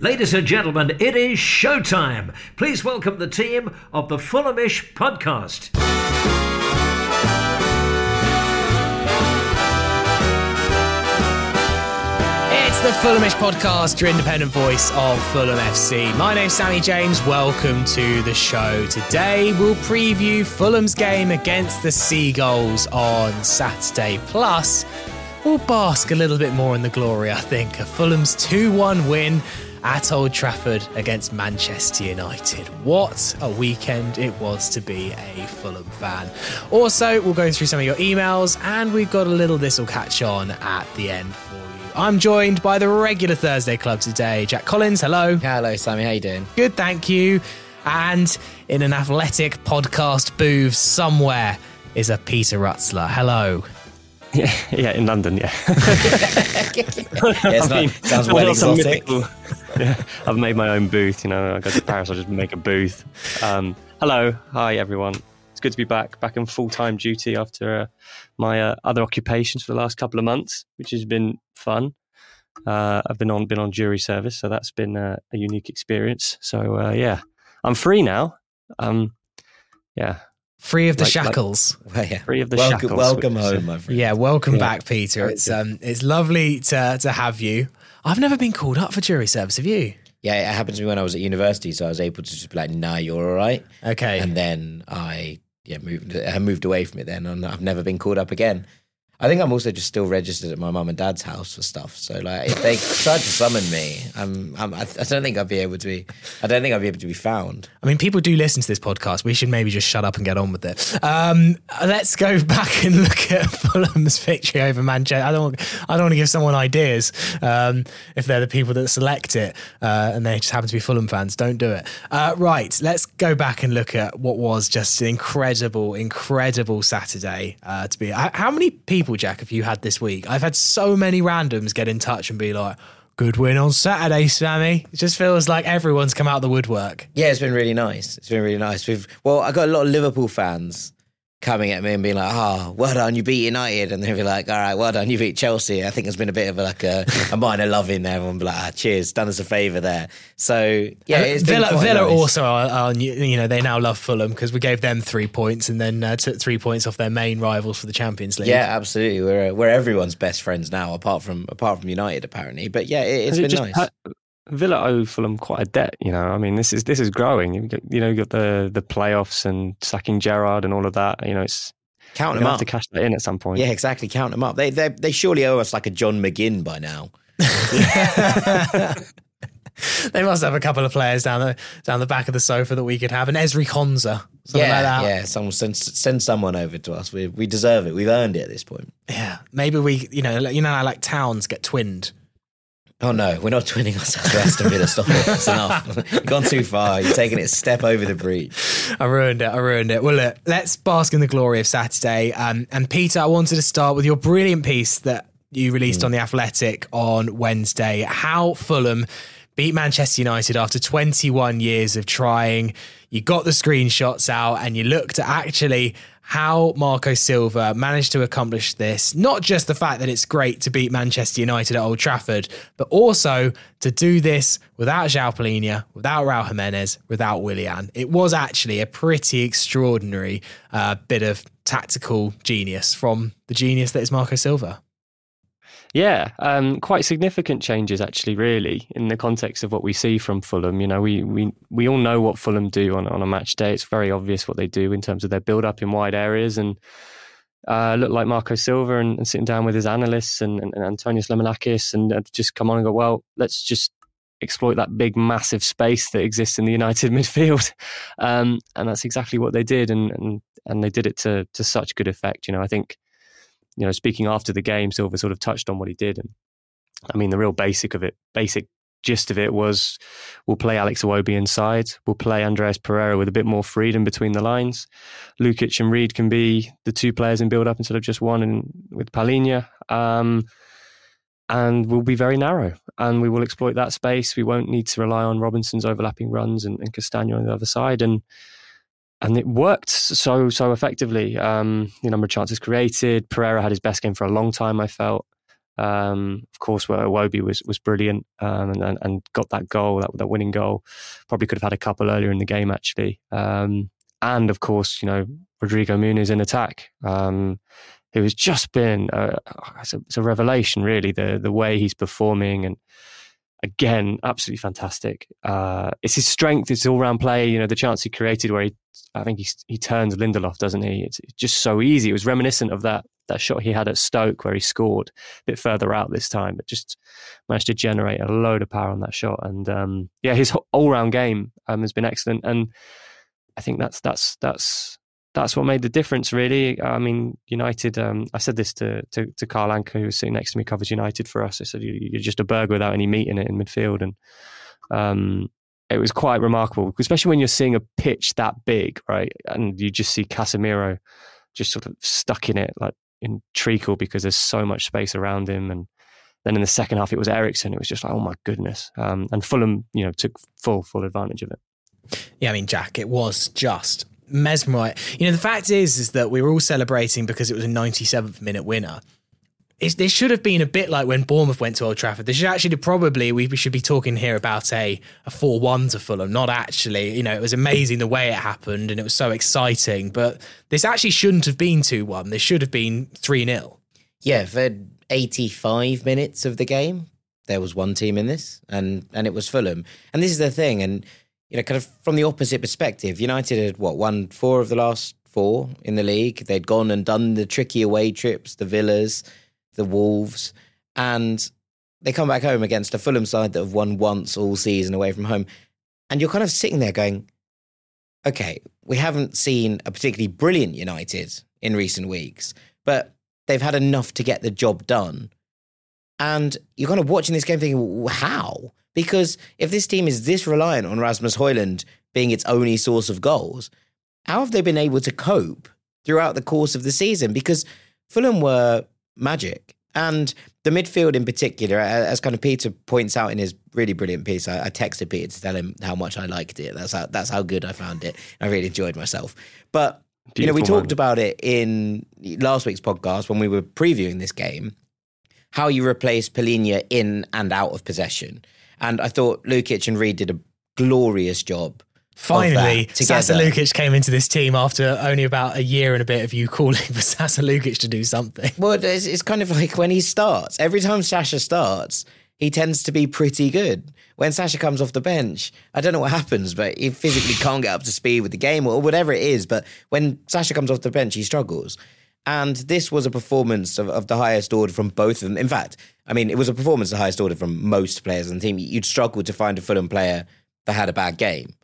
Ladies and gentlemen, it is showtime. Please welcome the team of the Fulhamish podcast. It's the Fulhamish podcast, your independent voice of Fulham FC. My name's Sammy James. Welcome to the show. Today we'll preview Fulham's game against the Seagulls on Saturday. Plus, we'll bask a little bit more in the glory, I think, of Fulham's 2 1 win at Old Trafford against Manchester United. What a weekend it was to be a Fulham fan. Also, we'll go through some of your emails and we've got a little this will catch on at the end for you. I'm joined by the regular Thursday club today. Jack Collins, hello. Hello, Sammy. How you doing? Good, thank you. And in an athletic podcast booth somewhere is a Peter Rutzler. Hello. Yeah, yeah, in London, yeah. Yeah, not- sounds well I've exotic. yeah, I've made my own booth. You know, I go to Paris, I'll just make a booth. Um, hello, hi everyone. It's good to be back, back in full time duty after uh, my uh, other occupations for the last couple of months, which has been fun. Uh, I've been on been on jury service, so that's been uh, a unique experience. So uh, yeah, I'm free now. Um, yeah, Free of the Like- like- shackles. Well, yeah. Free of the welcome, shackles, Welcome which is, uh, home, my friend. Yeah, welcome Yeah. back, Peter. It's um, it's lovely to to have you. I've never been called up for jury service. Have you? Yeah, it happened to me when I was at university, so I was able to just be like, "Nah, you're all right." Okay. And then I yeah moved I moved away from it then, and I've never been called up again. I think I'm also just still registered at my mum and dad's house for stuff. So like, if they tried to summon me, I'm, I'm I, I don't think I'd be able to be. I don't think I'd be able to be found. I mean, people do listen to this podcast. We should maybe just shut up and get on with it. Um, let's go back and look at Fulham's victory over Manchester. I don't, I don't want to give someone ideas um, if they're the people that select it uh, and they just happen to be Fulham fans. Don't do it. Uh, right, let's go back and look at what was just an incredible, incredible Saturday uh, to be. How many people, Jack, have you had this week? I've had so many randoms get in touch and be like. Good win on Saturday, Sammy. It just feels like everyone's come out of the woodwork. Yeah, it's been really nice. It's been really nice. We've well, I got a lot of Liverpool fans coming at me and being like, oh, well done, you beat United," and they'll be like, "All right, well done, you beat Chelsea." I think there's been a bit of a, like a, a minor love in there. Everyone be like, "Ah, cheers, done us a favour there." So yeah, it's been Villa, quite Villa nice. also are, are, you know, they now love Fulham because we gave them three points and then uh, took three points off their main rivals for the Champions League. Yeah, absolutely. We're we're everyone's best friends now, apart from apart from United, apparently. But yeah, it, it's Has it been just nice. Ha- Villa owe Fulham quite a debt, you know. I mean, this is this is growing. You've got, you know, you've got the the playoffs and sacking Gerrard and all of that. You know, it's Count you them have up. to cash that in at some point. Yeah, exactly. Count them up. They they they surely owe us like a John McGinn by now. they must have a couple of players down the down the back of the sofa that we could have, and Ezri Konsa, something yeah, like that. yeah. Someone send send someone over to us. We we deserve it. We've earned it at this point. Yeah. Maybe we, you know, you know, how, like towns get twinned. Oh no, we're not twinning ourselves to Aston Villa. Stop it. It's enough. You've gone too far. You're taking it a step over the breach. I ruined it. I ruined it. Well, look, let's bask in the glory of Saturday. Um, and Peter, I wanted to start with your brilliant piece that you released on the Athletic on Wednesday. How Fulham beat Manchester United after 21 years of trying. You got the screenshots out and you looked at actually how Marco Silva managed to accomplish this. Not just the fact that it's great to beat Manchester United at Old Trafford, but also to do this without João Palhinha, without Raul Jimenez, without Willian. It was actually a pretty extraordinary uh, bit of tactical genius from the genius that is Marco Silva. Yeah, um, quite significant changes actually, really, in the context of what we see from Fulham. You know, we we, we all know what Fulham do on, on a match day. It's very obvious what they do in terms of their build up in wide areas and uh, look like Marco Silva and, and, sitting down with his analysts and, and, and Antonis Lemonakis and uh, just come on and go, well, let's just exploit that big, massive space that exists in the United midfield. Um, and that's exactly what they did. And, and, and they did it to, to such good effect. You know, I think you know, speaking after the game, Silva sort of touched on what he did. And I mean, the real basic of it, basic gist of it was we'll play Alex Iwobi inside. We'll play Andreas Pereira with a bit more freedom between the lines. Lukic and Reed can be the two players in build up instead of just one and with Palhinha. Um, and we'll be very narrow and we will exploit that space. We won't need to rely on Robinson's overlapping runs and, and on the other side. And and it worked so so effectively. Um, the number of chances created. Pereira had his best game for a long time. I felt. Um, of course, where Iwobi was was brilliant um, and, and got that goal, that, that winning goal. Probably could have had a couple earlier in the game actually. Um, and of course, you know Rodrigo Muniz in attack, um, who has just been a, it's, a, it's a revelation really. The the way he's performing and again, absolutely fantastic. Uh, it's his strength, it's all round play. You know, the chance he created where he, I think he he turns Lindelof, doesn't he? It's, it's, just so easy. It was reminiscent of that that shot he had at Stoke where he scored a bit further out this time, but just managed to generate a load of power on that shot. And um, yeah, his all round game um, has been excellent. And I think that's that's that's that's what made the difference, really. I mean, United. Um, I said this to to, to Carl Anka, who was sitting next to me, covers United for us. I said, "You're just a burger without any meat in it in midfield," and um, it was quite remarkable, especially when you're seeing a pitch that big, right? And you just see Casemiro just sort of stuck in it, like in treacle, because there's so much space around him. And then in the second half, it was Eriksen. It was just like, oh my goodness. Um, and Fulham, you know, took full full advantage of it. Yeah, I mean, Jack, it was just mesmerized. You know, the fact is, is that we were all celebrating because it was a 97th minute winner. It's, this should have been a bit like when Bournemouth went to Old Trafford. This should actually probably we should be talking here about a a four one to Fulham, not actually. You know, it was amazing the way it happened and it was so exciting. But this actually shouldn't have been two one. This should have been three 0 Yeah, for eighty five minutes of the game, there was one team in this, and and it was Fulham. And this is the thing, and you know, kind of from the opposite perspective, United had what won four of the last four in the league. They'd gone and done the tricky away trips, the Villas, the Wolves, and they come back home against a Fulham side that have won once all season away from home. And you're kind of sitting there going, okay, we haven't seen a particularly brilliant United in recent weeks, but they've had enough to get the job done. And you're kind of watching this game thinking, how? Because if this team is this reliant on Rasmus Hojlund being its only source of goals, how have they been able to cope throughout the course of the season? Because Fulham were magic. And the midfield in particular, as kind of Peter points out in his really brilliant piece, I, I, texted Peter to tell him how much I liked it. That's how that's how good I found it. I really enjoyed myself. But Beautiful you know, we talked about it in last week's podcast when we were previewing this game, how you replace Palhinha in and out of possession. And I thought Lukic and Reed did a glorious job. Finally, Sasa Lukic came into this team after only about a year and a bit of you calling for Sasa Lukic to do something. Well, it's, it's kind of like when he starts. Every time Sasha starts, he tends to be pretty good. When Sasha comes off the bench, I don't know what happens, but he physically can't get up to speed with the game or whatever it is. But when Sasha comes off the bench, he struggles. And this was a performance of, of the highest order from both of them. In fact, I mean, it was a performance of the highest order from most players on the team. You'd struggle to find a Fulham player that had a bad game.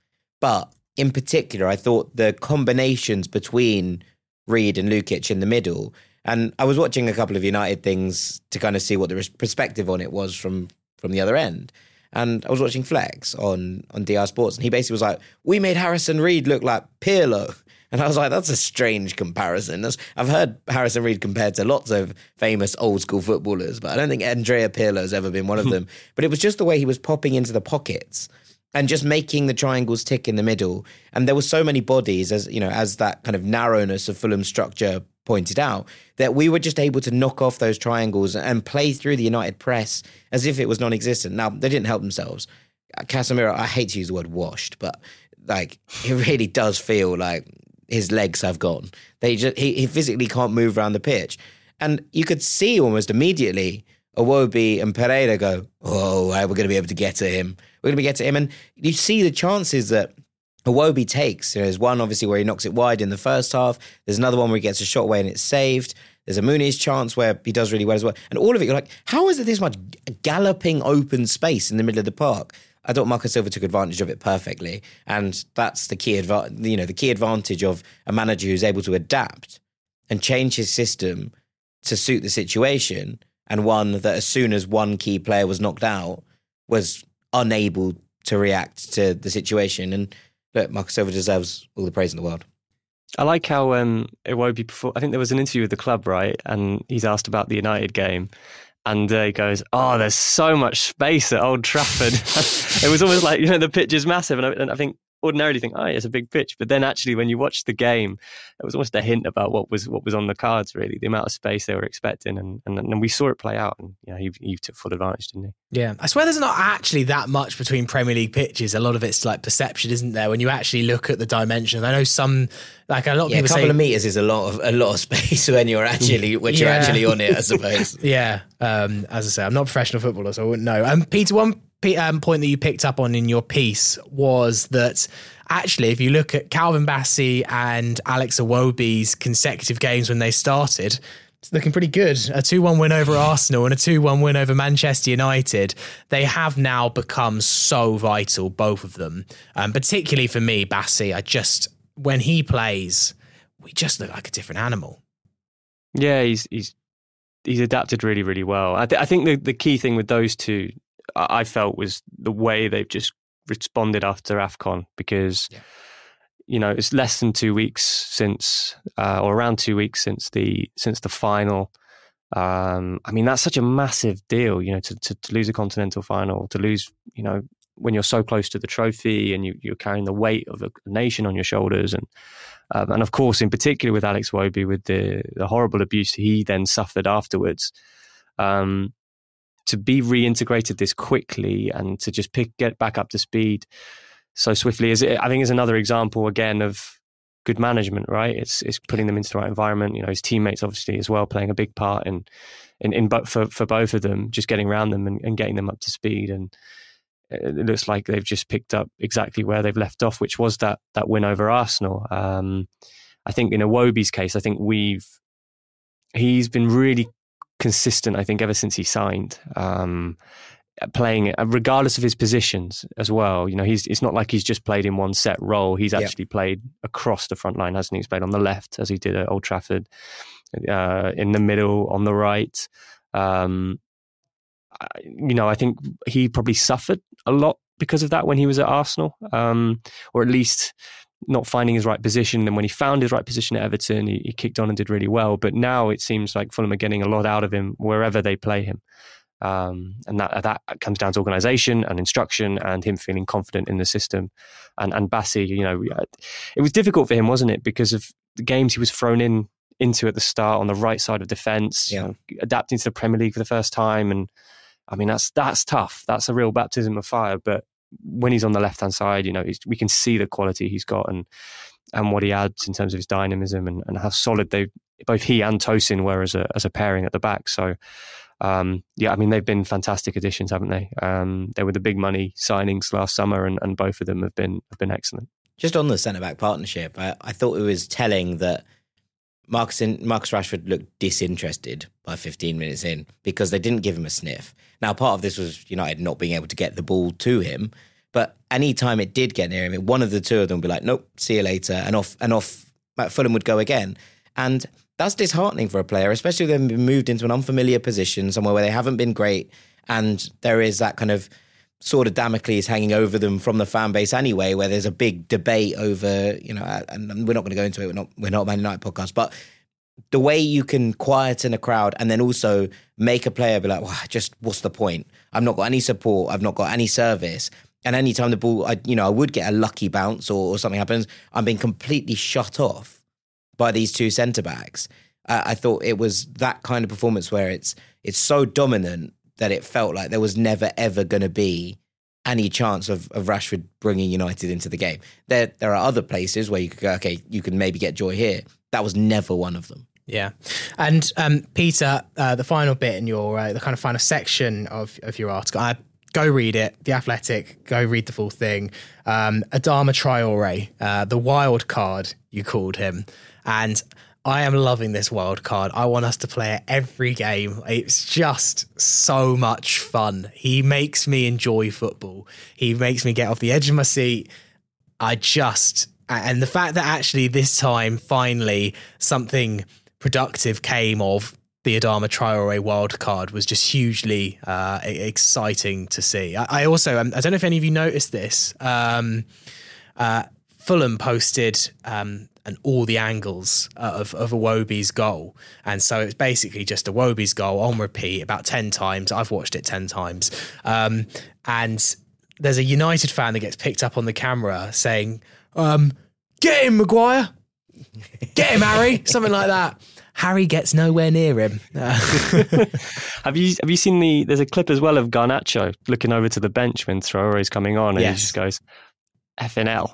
But in particular, I thought the combinations between Reed and Lukic in the middle, and I was watching a couple of United things to kind of see what the perspective on it was from from the other end. And I was watching Flex on on DR Sports, and he basically was like, "We made Harrison Reed look like Pirlo." And I was like, that's a strange comparison. That's, I've heard Harrison Reed compared to lots of famous old school footballers, but I don't think Andrea Pirlo has ever been one of them. but it was just the way he was popping into the pockets and just making the triangles tick in the middle. And there were so many bodies, as you know, as that kind of narrowness of Fulham's structure pointed out, that we were just able to knock off those triangles and play through the United press as if it was non-existent. Now they didn't help themselves. Casemiro, I hate to use the word washed, but like it really does feel like his legs have gone. They just he, he physically can't move around the pitch, and you could see almost immediately Iwobi and Pereira go, "Oh, we're going to be able to get to him. We're going to be get to him." And you see the chances that Iwobi takes. There's one obviously where he knocks it wide in the first half. There's another one where he gets a shot away and it's saved. There's a Muniz chance where he does really well as well. And all of it, you're like, how is there this much galloping open space in the middle of the park? I thought Marco Silva took advantage of it perfectly, and that's the key adva- you know the key advantage of a manager who's able to adapt and change his system to suit the situation, and one that as soon as one key player was knocked out was unable to react to the situation. And look, Marco Silva deserves all the praise in the world. I like how um, Iwobi before. I think there was an interview with the club, right? And he's asked about the United game, and uh, he goes, "Oh, there's so much space at Old Trafford." it was almost like you know the pitch is massive, and I, and I think ordinarily think, oh, it's a big pitch, but then actually when you watch the game, it was almost a hint about what was what was on the cards. Really, the amount of space they were expecting, and and, and we saw it play out. And you know, he, he took full advantage, didn't he? Yeah, I swear there's not actually that much between Premier League pitches. A lot of it's like perception, isn't there? When you actually look at the dimensions, I know some like a lot of Yeah, a people couple say of meters is a lot of a lot of space when you're actually when you're actually on it. I suppose. Yeah, um, as I say, I'm not a professional footballer, so I wouldn't know. Um, Peter, one p- um, point that you picked up on in your piece was that actually, if you look at Calvin Bassey and Alex Iwobi's consecutive games when they started, it's looking pretty good. A 2 1 win over Arsenal and a 2 1 win over Manchester United. They have now become so vital, both of them. Um, particularly for me, Bassey, I just, when he plays, we just look like a different animal. Yeah, he's he's he's adapted really really well. I, th- I think the the key thing with those two, I felt, was the way they've just responded after Afcon because. You know, it's less than two weeks since, uh, or around two weeks since the since the final. Um, I mean, that's such a massive deal. You know, to, to to lose a continental final, to lose, you know, when you're so close to the trophy and you, you're carrying the weight of a nation on your shoulders, and um, and of course, in particular with Alex Iwobi, with the, the horrible abuse he then suffered afterwards, um, to be reintegrated this quickly and to just pick get back up to speed so swiftly is I think is another example again of good management. Right, it's it's putting them into the right environment. You know, his teammates obviously as well playing a big part in in, in bo- for for both of them, just getting around them and, and getting them up to speed and it looks like they've just picked up exactly where they've left off, which was that that win over Arsenal. Um, I think in Iwobi's case, I think we've he's been really consistent. I think ever since he signed, um, playing it regardless of his positions as well. You know, he's it's not like he's just played in one set role. He's Yeah. actually played across the front line, hasn't he? He's played on the left as he did at Old Trafford, uh, in the middle, on the right. Um, I- you know, I think he probably suffered a lot because of that when he was at Arsenal, um, or at least not finding his right position. And when he found his right position at Everton, he, he kicked on and did really well. But now it seems like Fulham are getting a lot out of him wherever they play him. Um, and that that comes down to organisation and instruction and him feeling confident in the system. And and Bassey, you know, it was difficult for him, wasn't it, because of the games he was thrown in into at the start on the right side of defence, you know, adapting to the Premier League for the first time, and I mean that's that's tough. That's a real baptism of fire. But when he's on the left hand side, you know, we can see the quality he's got and and what he adds in terms of his dynamism and, and how solid they both he and Tosin were as a as a pairing at the back. So um, yeah, I mean they've been fantastic additions, haven't they? Um, they were the big money signings last summer, and, and both of them have been have been excellent. Just on the centre back partnership, I, I thought it was telling that Marcus, in, Marcus Rashford looked disinterested by 15 minutes in because they didn't give him a sniff. Now, part of this was United not being able to get the ball to him, but any time it did get near him, one of the two of them would be like, "Nope, see you later," and off and off. Fulham would go again, and that's disheartening for a player, especially if they've been moved into an unfamiliar position somewhere where they haven't been great, and there is that kind of sword of Damocles hanging over them from the fan base anyway, where there's a big debate over, you know, and we're not going to go into it. We're not, we're not a Man United podcast, but the way you can quieten a crowd and then also make a player be like, well, just what's the point? I've not got any support. I've not got any service. And anytime the ball, I, you know, I would get a lucky bounce or, or something happens, I'm being completely shut off by these two centre backs. Uh, I thought it was that kind of performance where it's it's so dominant that it felt like there was never ever going to be any chance of, of Rashford bringing United into the game. There there are other places where you could go, okay, you can maybe get joy here. That was never one of them. Yeah, and um, Peter, uh, the final bit in your uh, the kind of final section of of your article, I go read it. The Athletic, go read the full thing. Um, Adama Traore, uh, the wild card, you called him, and I am loving this wild card. I want us to play it every game. It's just so much fun. He makes me enjoy football. He makes me get off the edge of my seat. I just and the fact that actually this time finally something productive came of the Adama Traore wild card was just hugely uh, exciting to see. I, I also um, I don't know if any of you noticed this. Um, uh, Fulham posted um, and all the angles of, of Iwobi's goal. And so it's basically just Iwobi's goal on repeat about 10 times. I've watched it 10 times. Um, and there's a United fan that gets picked up on the camera saying, um, Get him, Maguire! Get him, Harry! Something like that. Harry gets nowhere near him. have you have you seen the? There's a clip as well of Garnacho looking over to the bench when is coming on, and yes. he just goes, FNL.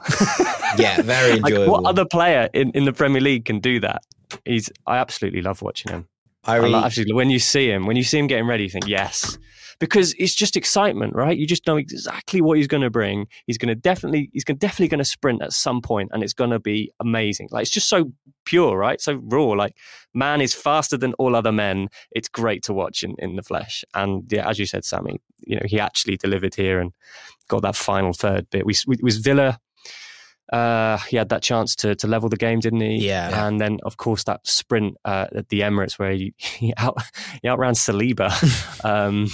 yeah, very enjoyable. like what other player in, in the Premier League can do that? He's I absolutely love watching him. I, really, I actually when you see him, when you see him getting ready, you think yes, because it's just excitement, right? You just know exactly what he's going to bring. He's going to definitely, he's gonna, definitely going to sprint at some point, and it's going to be amazing. Like it's just so pure, right? So raw. Like man is faster than all other men. It's great to watch in, in the flesh. And yeah, as you said, Sammy, you know he actually delivered here and got that final third bit. We, we was Villa uh, he had that chance to to level the game, didn't he? Yeah. And then, of course, that sprint uh, at the Emirates where he, he out he outran Saliba um,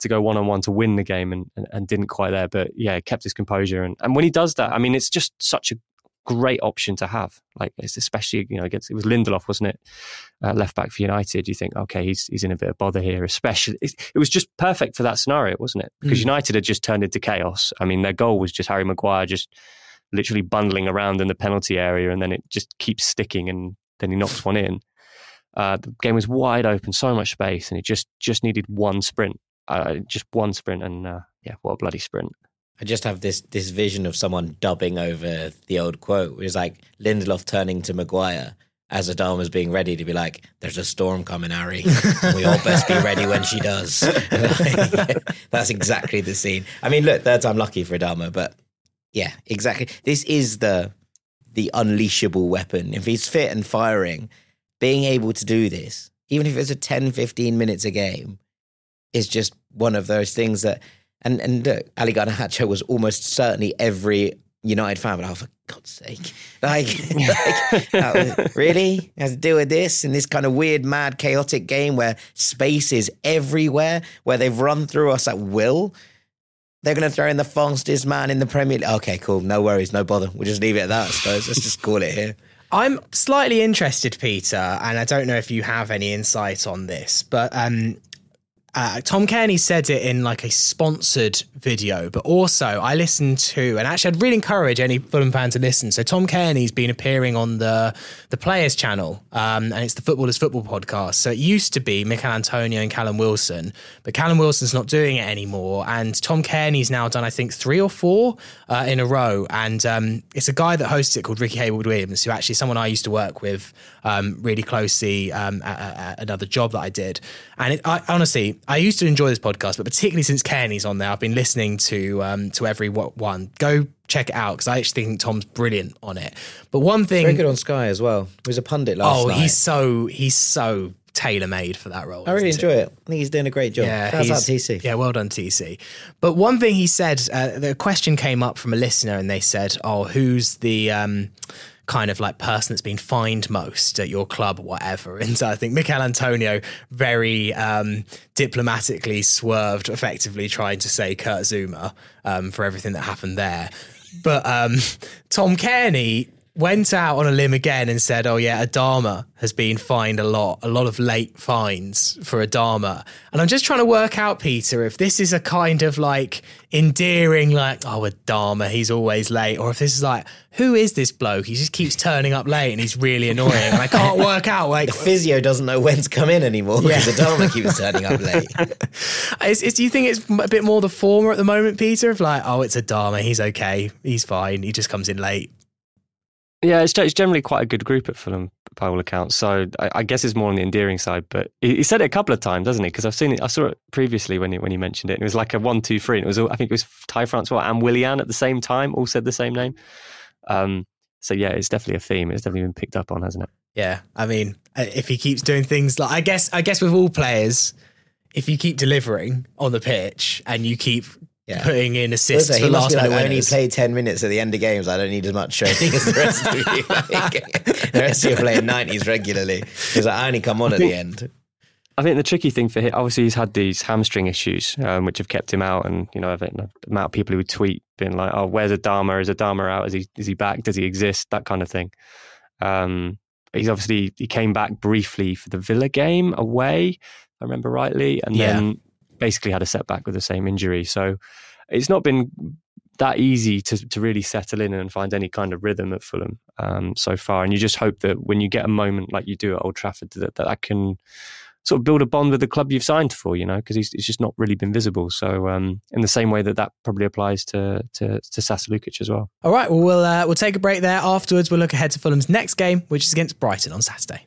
to go one on one to win the game, and, and, and didn't quite there. But yeah, kept his composure, and and when he does that, I mean, it's just such a great option to have. Like it's especially you know against it was Lindelof, wasn't it? Uh, left back for United. You think okay, he's he's in a bit of bother here. Especially it, it was just perfect for that scenario, wasn't it? Because mm. United had just turned into chaos. I mean, their goal was just Harry Maguire just literally bundling around in the penalty area, and then it just keeps sticking, and then he knocks one in. Uh, the game was wide open, so much space, and it just just needed one sprint, uh, just one sprint, and uh, yeah, what a bloody sprint! I just have this this vision of someone dubbing over the old quote. It was like Lindelof turning to Maguire as Adama's being ready to be like, "There's a storm coming, Harry. we all best be ready when she does." That's exactly the scene. I mean, look, third time lucky for Adama, but yeah, exactly. This is the the unleashable weapon. If he's fit and firing, being able to do this, even if it's a 10, 15 minutes a game, is just one of those things that and and look, Ali Garnacho was almost certainly every United fan, but oh, for God's sake, like, like uh, really has to deal with this in this kind of weird, mad, chaotic game where space is everywhere, where they've run through us at will. They're going to throw in the fastest man in the Premier League. Okay, cool. No worries. No bother. We'll just leave it at that, I suppose. Let's just call it here. I'm slightly interested, Peter, and I don't know if you have any insight on this, but um, uh, Tom Cairney said it in like a sponsored video, but also I listened to, and actually I'd really encourage any Fulham fan to listen. So Tom Cairney's been appearing on the the Players channel, um, and it's the Footballers Football podcast. So it used to be Michail Antonio and Callum Wilson, but Callum Wilson's not doing it anymore, and Tom Cairney's now done I think three or four uh, in a row, and um, it's a guy that hosts it called Ricky Hayward Williams, who actually someone I used to work with um, really closely um, at, at, another job that I did, and it, I, honestly I used to enjoy this podcast, but particularly since Cairney's on there, I've been listening to um, to every one. Go check it out because I actually think Tom's brilliant on it. But one thing, very good on Sky as well. He was a pundit last oh, night. he's so he's so tailor made for that role. I really enjoy it? it? I think he's doing a great job. Yeah, TC. Yeah, well done, TC. But one thing he said, uh, the question came up from a listener, and they said, "Oh, who's the um, kind of like person that's been fined most at your club whatever. And so I think Michail Antonio very um, diplomatically swerved, effectively trying to say Kurt Zouma um, for everything that happened there. But um, Tom Cairney went out on a limb again and said, "Oh yeah, Adama has been fined a lot, a lot of late fines for Adama." And I'm just trying to work out, Peter, if this is a kind of like endearing, like, "Oh Adama, he's always late," or if this is like, "Who is this bloke? He just keeps turning up late and he's really annoying." And I can't work out like the physio doesn't know when to come in anymore because yeah. Adama keeps turning up late. is, is, do you think it's a bit more the former at the moment, Peter? Of like, "Oh, it's Adama, he's okay, he's fine, he just comes in late." Yeah, it's, it's generally quite a good group at Fulham by all accounts. So I, I guess it's more on the endearing side. But he, he said it a couple of times, doesn't he? Because I've seen it. I saw it previously when he, when he mentioned it. it was like a one, two, three. It was all, I think it was Ty Francois and Willian at the same time. All said the same name. Um, so yeah, it's definitely a theme. It's definitely been picked up on, hasn't it? Yeah, I mean, if he keeps doing things like I guess I guess with all players, if you keep delivering on the pitch and you keep yeah. putting in assists also, for he last must be like, I only play 10 minutes at the end of games. I don't need as much training as the rest of you. the rest of you are playing 90s regularly because I only come on at the end. I think the tricky thing for him, obviously, he's had these hamstring issues, um, which have kept him out. And, you know, the amount of people who would tweet being like, oh, where's Adama? Is Adama out? Is he, is he back? Does he exist? That kind of thing. Um, he's obviously, he came back briefly for the Villa game away, if I remember rightly. And yeah. then basically had a setback with the same injury. So it's not been that easy to, to really settle in and find any kind of rhythm at Fulham um, so far. And you just hope that when you get a moment like you do at Old Trafford, that that, that can sort of build a bond with the club you've signed for, you know, because he's, he's just not really been visible. So um, in the same way that that probably applies to to, to Sasa Lukic as well. All right, well we'll uh, we'll take a break there. Afterwards, we'll look ahead to Fulham's next game, which is against Brighton on Saturday.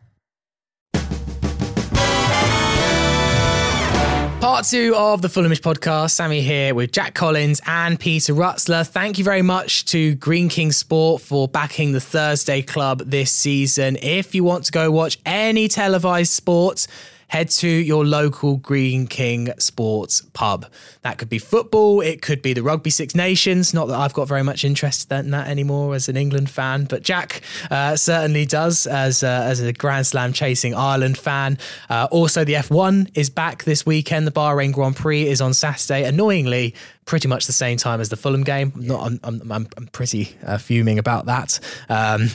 Part two of the Fulhamish podcast. Sammy here with Jack Collins and Peter Rutzler. Thank you very much to Greene King Sport for backing the Thursday Club this season. If you want to go watch any televised sports, head to your local Greene King Sports pub. That could be football, it could be the Rugby Six Nations. Not that I've got very much interest in that anymore as an England fan, but Jack uh, certainly does as, uh, as a Grand Slam chasing Ireland fan. Uh, also, the F1 is back this weekend. The Bahrain Grand Prix is on Saturday. Annoyingly, pretty much the same time as the Fulham game. Not, I'm, I'm, I'm pretty uh, fuming about that. Um,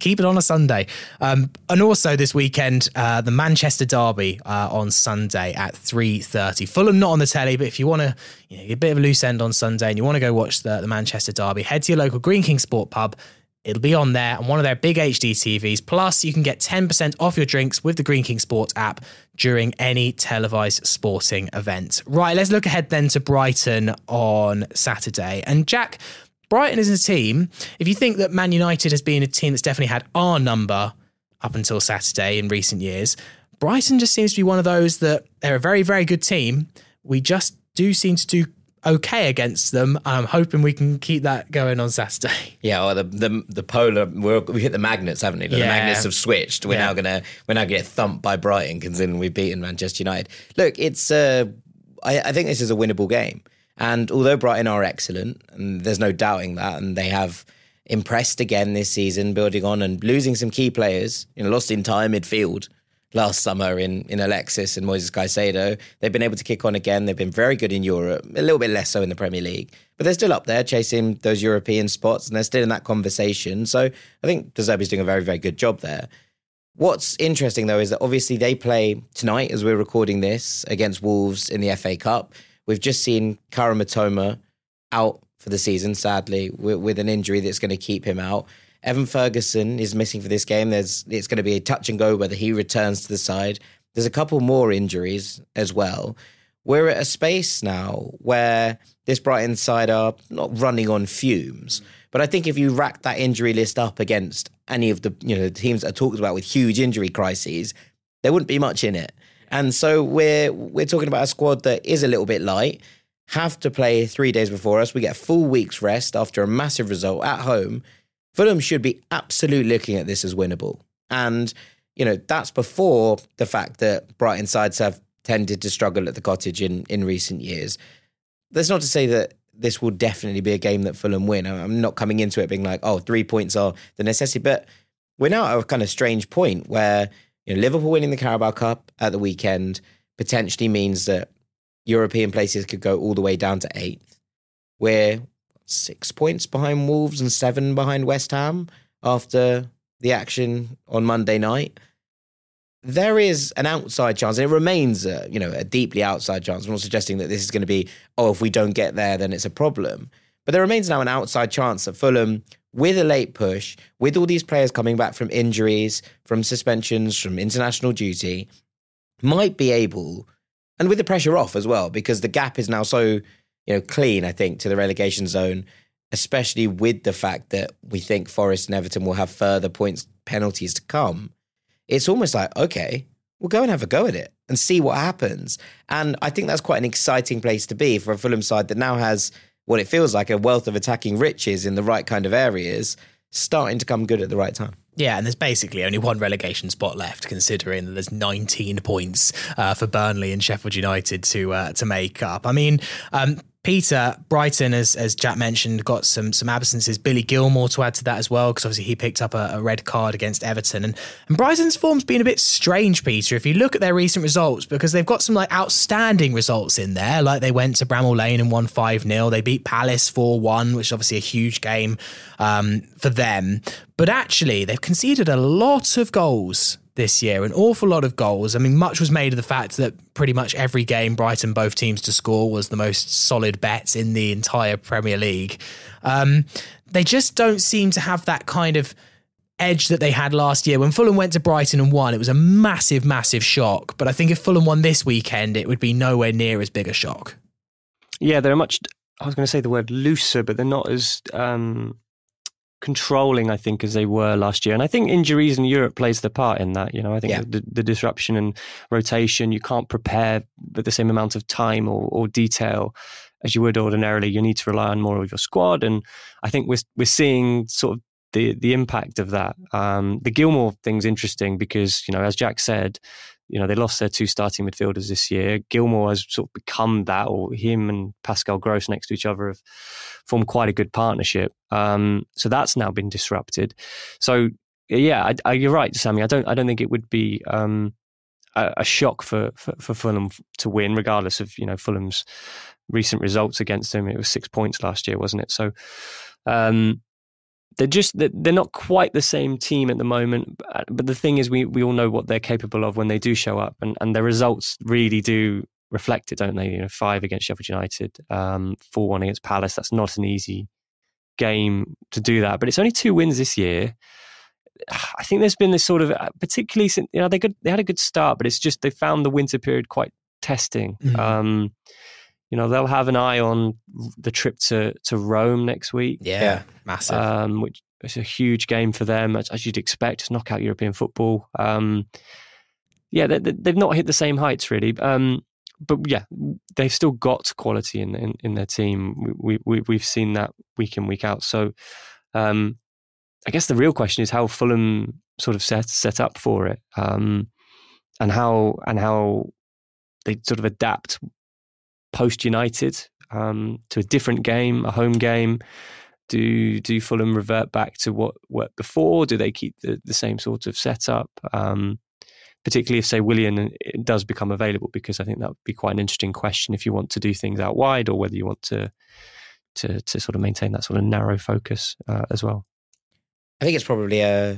keep it on a Sunday. Um, and also this weekend, uh, the Manchester Derby uh, on Sunday at 3.30. Fulham not on the telly, but if you want to you know, get a bit of a loose end on Sunday and you want to go watch the, the Manchester Derby, head to your local Greene King Sport pub. It'll be on there on one of their big HD TVs. Plus, you can get 10% off your drinks with the Greene King Sports app during any televised sporting event. Right, let's look ahead then to Brighton on Saturday. And Jack, Brighton is a team. If you think that Man United has been a team that's definitely had our number up until Saturday in recent years, Brighton just seems to be one of those that they're a very, very good team. We just do seem to do okay against them. I'm hoping we can keep that going on Saturday. Yeah, well, the the, the polar we hit the magnets, haven't we? The, yeah. magnets have switched. We're yeah. now gonna we're now gonna get thumped by Brighton, considering we've beaten Manchester United. Look, it's uh, I, I think this is a winnable game. And although Brighton are excellent, and there's no doubting that, and they have impressed again this season, building on and losing some key players, you know, lost in time midfield. last summer in, in Alexis and Moises Caicedo. They've been able to kick on again. They've been very good in Europe, a little bit less so in the Premier League, but they're still up there chasing those European spots and they're still in that conversation. So I think De Zerbi's doing a very, very good job there. What's interesting though is that obviously they play tonight as we're recording this against Wolves in the FA Cup. We've just seen Kaoru Mitoma out for the season, sadly, with, with an injury that's going to keep him out. Evan Ferguson is missing for this game. There's it's going to be a touch and go whether he returns to the side. There's a couple more injuries as well. We're at a space now where this Brighton side are not running on fumes. But I think if you rack that injury list up against any of the you know the teams that are talked about with huge injury crises, there wouldn't be much in it. And so we're we're talking about a squad that is a little bit light. Have to play three days before us. We get a full week's rest after a massive result at home Fulham should be absolutely looking at this as winnable. And, you know, that's before the fact that Brighton sides have tended to struggle at the cottage in, in recent years. That's not to say that this will definitely be a game that Fulham win. I'm not coming into it being like, oh, three points are the necessity. But we're now at a kind of strange point where, you know, Liverpool winning the Carabao Cup at the weekend potentially means that European places could go all the way down to eighth. We're six points behind Wolves and seven behind West Ham after the action on Monday night. There is an outside chance, and it remains, a, you know, a deeply outside chance. I'm not suggesting that this is going to be, oh, if we don't get there, then it's a problem. But there remains now an outside chance that Fulham, with a late push, with all these players coming back from injuries, from suspensions, from international duty, might be able, and with the pressure off as well, because the gap is now so you know, clean, I think, to the relegation zone, especially with the fact that we think Forest and Everton will have further points penalties to come. It's almost like, okay, we'll go and have a go at it and see what happens. And I think that's quite an exciting place to be for a Fulham side that now has what it feels like a wealth of attacking riches in the right kind of areas, starting to come good at the right time. Yeah, and there's basically only one relegation spot left, considering that there's 19 points uh, for Burnley and Sheffield United to uh, to make up. I mean, um, Peter Brighton, as as Jack mentioned, got some some absences. Billy Gilmour to add to that as well, because obviously he picked up a, a, red card against Everton. And, and Brighton's form's been a bit strange, Peter. If you look at their recent results, because they've got some like outstanding results in there, like they went to Bramall Lane and won five 0 They beat Palace four one, which is obviously a huge game um, for them. But actually, they've conceded a lot of goals this year. An awful lot of goals. I mean, much was made of the fact that pretty much every game Brighton, both teams to score, was the most solid bet in the entire Premier League. Um, they just don't seem to have that kind of edge that they had last year. When Fulham went to Brighton and won, it was a massive, massive shock. But I think if Fulham won this weekend, it would be nowhere near as big a shock. Yeah, they're much. I was going to say the word looser, but they're not as um, controlling, I think, as they were last year. And I think injuries in Europe plays the part in that. You know, I think yeah. the, the, disruption and rotation, you can't prepare with the same amount of time or, or, detail as you would ordinarily. You need to rely on more of your squad. And I think we're, we're seeing sort of the, the impact of that. Um, the Gilmour thing's interesting because, you know, as Jack said, you know, they lost their two starting midfielders this year. Gilmour has sort of become that, or him and Pascal Gross next to each other have formed quite a good partnership. Um, so that's now been disrupted. So yeah, I, I, you're right, Sammy. I don't, I don't think it would be um, a, a, shock for, for, for Fulham to win, regardless of you know Fulham's recent results against them. It was six points last year, wasn't it? So. Um, they're just they're not quite the same team at the moment. But the thing is, we we all know what they're capable of when they do show up, and and their results really do reflect it, don't they? You know, five against Sheffield United, um, four one against Palace. That's not an easy game to do that, but it's only two wins this year. I think there's been this sort of, uh, particularly since you know they good, they had a good start, but it's just they found the winter period quite testing. Mm-hmm. Um, you know they'll have an eye on the trip to to Rome next week. Yeah, massive. Um, which is a huge game for them, as, as you'd expect. It's knockout European football. Um, yeah, they, have not hit the same heights really. Um, but yeah, they've still got quality in in, in their team. We, we we've seen that week in week out. So, um, I guess the real question is how Fulham sort of set set up for it, um, and how and how they sort of adapt post United um, to a different game, a home game? Do do Fulham revert back to what worked before? Do they keep the, the same sort of setup? Um, particularly if, say, Willian does become available, because I think that would be quite an interesting question if you want to do things out wide or whether you want to to, to sort of maintain that sort of narrow focus uh, as well. I think it's probably uh,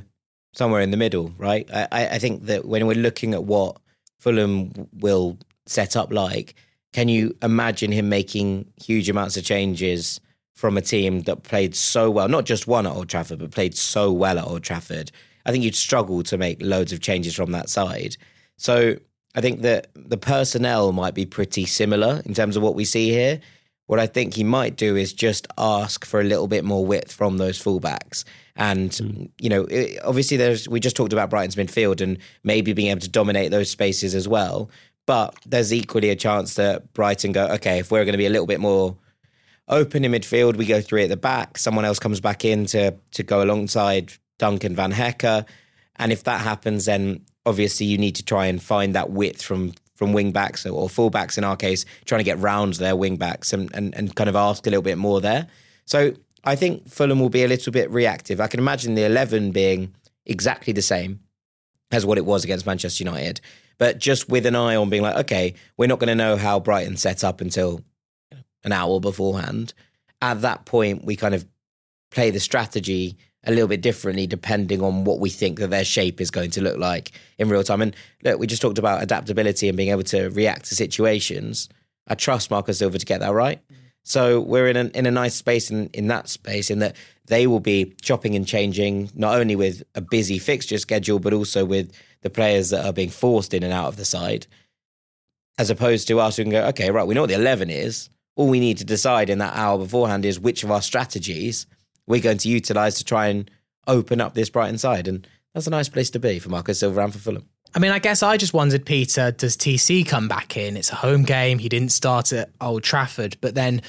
somewhere in the middle, right? I, I think that when we're looking at what Fulham will set up like, can you imagine him making huge amounts of changes from a team that played so well, not just one at Old Trafford, but played so well at Old Trafford? I think you'd struggle to make loads of changes from that side. So I think that the personnel might be pretty similar in terms of what we see here. What I think he might do is just ask for a little bit more width from those fullbacks. And mm. you know, it, obviously, there's we just talked about Brighton's midfield and maybe being able to dominate those spaces as well. But there's equally a chance that Brighton go, okay, if we're going to be a little bit more open in midfield, we go three at the back. Someone else comes back in to to go alongside Duncan Van Hecke, and if that happens, then obviously you need to try and find that width from from wing backs or, or full backs in our case, trying to get round their wing backs and, and and kind of ask a little bit more there. So I think Fulham will be a little bit reactive. I can imagine the eleven being exactly the same as what it was against Manchester United but just with an eye on being like, okay, we're not going to know how Brighton set up until an hour beforehand. At that point, we kind of play the strategy a little bit differently depending on what we think that their shape is going to look like in real time. And look, we just talked about adaptability and being able to react to situations. I trust Marco Silva to get that right. So we're in a, in a nice space in, in that space in that they will be chopping and changing, not only with a busy fixture schedule, but also with the players that are being forced in and out of the side, as opposed to us who can go, okay, right, we know what the 11 is. All we need to decide in that hour beforehand is which of our strategies we're going to utilise to try and open up this Brighton side. And that's a nice place to be for Marco Silva and for Fulham. I mean, I guess I just wondered, Peter, does TC come back in? It's a home game. He didn't start at Old Trafford, but then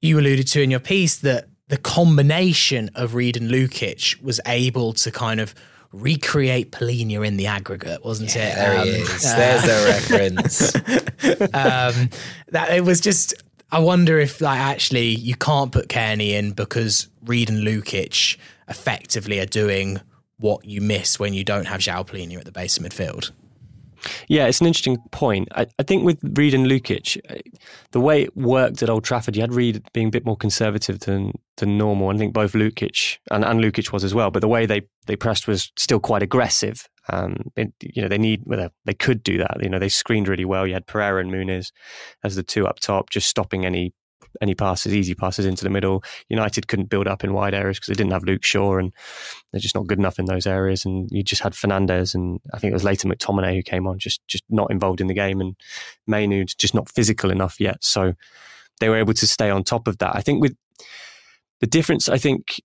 you alluded to in your piece that the combination of Reed and Lukic was able to kind of recreate Palhinha in the aggregate, wasn't yeah, it? There um, he is. Uh, There's a reference. um, that it was just. I wonder if like actually you can't put Cairney in because Reed and Lukic effectively are doing what you miss when you don't have João Palhinha at the base of midfield. Yeah, it's an interesting point. I, I, think with Reed and Lukic, uh, the way it worked at Old Trafford, you had Reed being a bit more conservative than than normal. I think both Lukic and, and Lukic was as well. But the way they, they pressed was still quite aggressive. Um, it, you know, they need they could do that. You know, they screened really well. You had Pereira and Muniz as the two up top, just stopping any any passes, easy passes into the middle. United couldn't build up in wide areas because they didn't have Luke Shaw and they're just not good enough in those areas. And you just had Fernandes and I think it was later McTominay who came on, just just not involved in the game, and Mainoo just not physical enough yet. So they were able to stay on top of that. I think with the difference, I think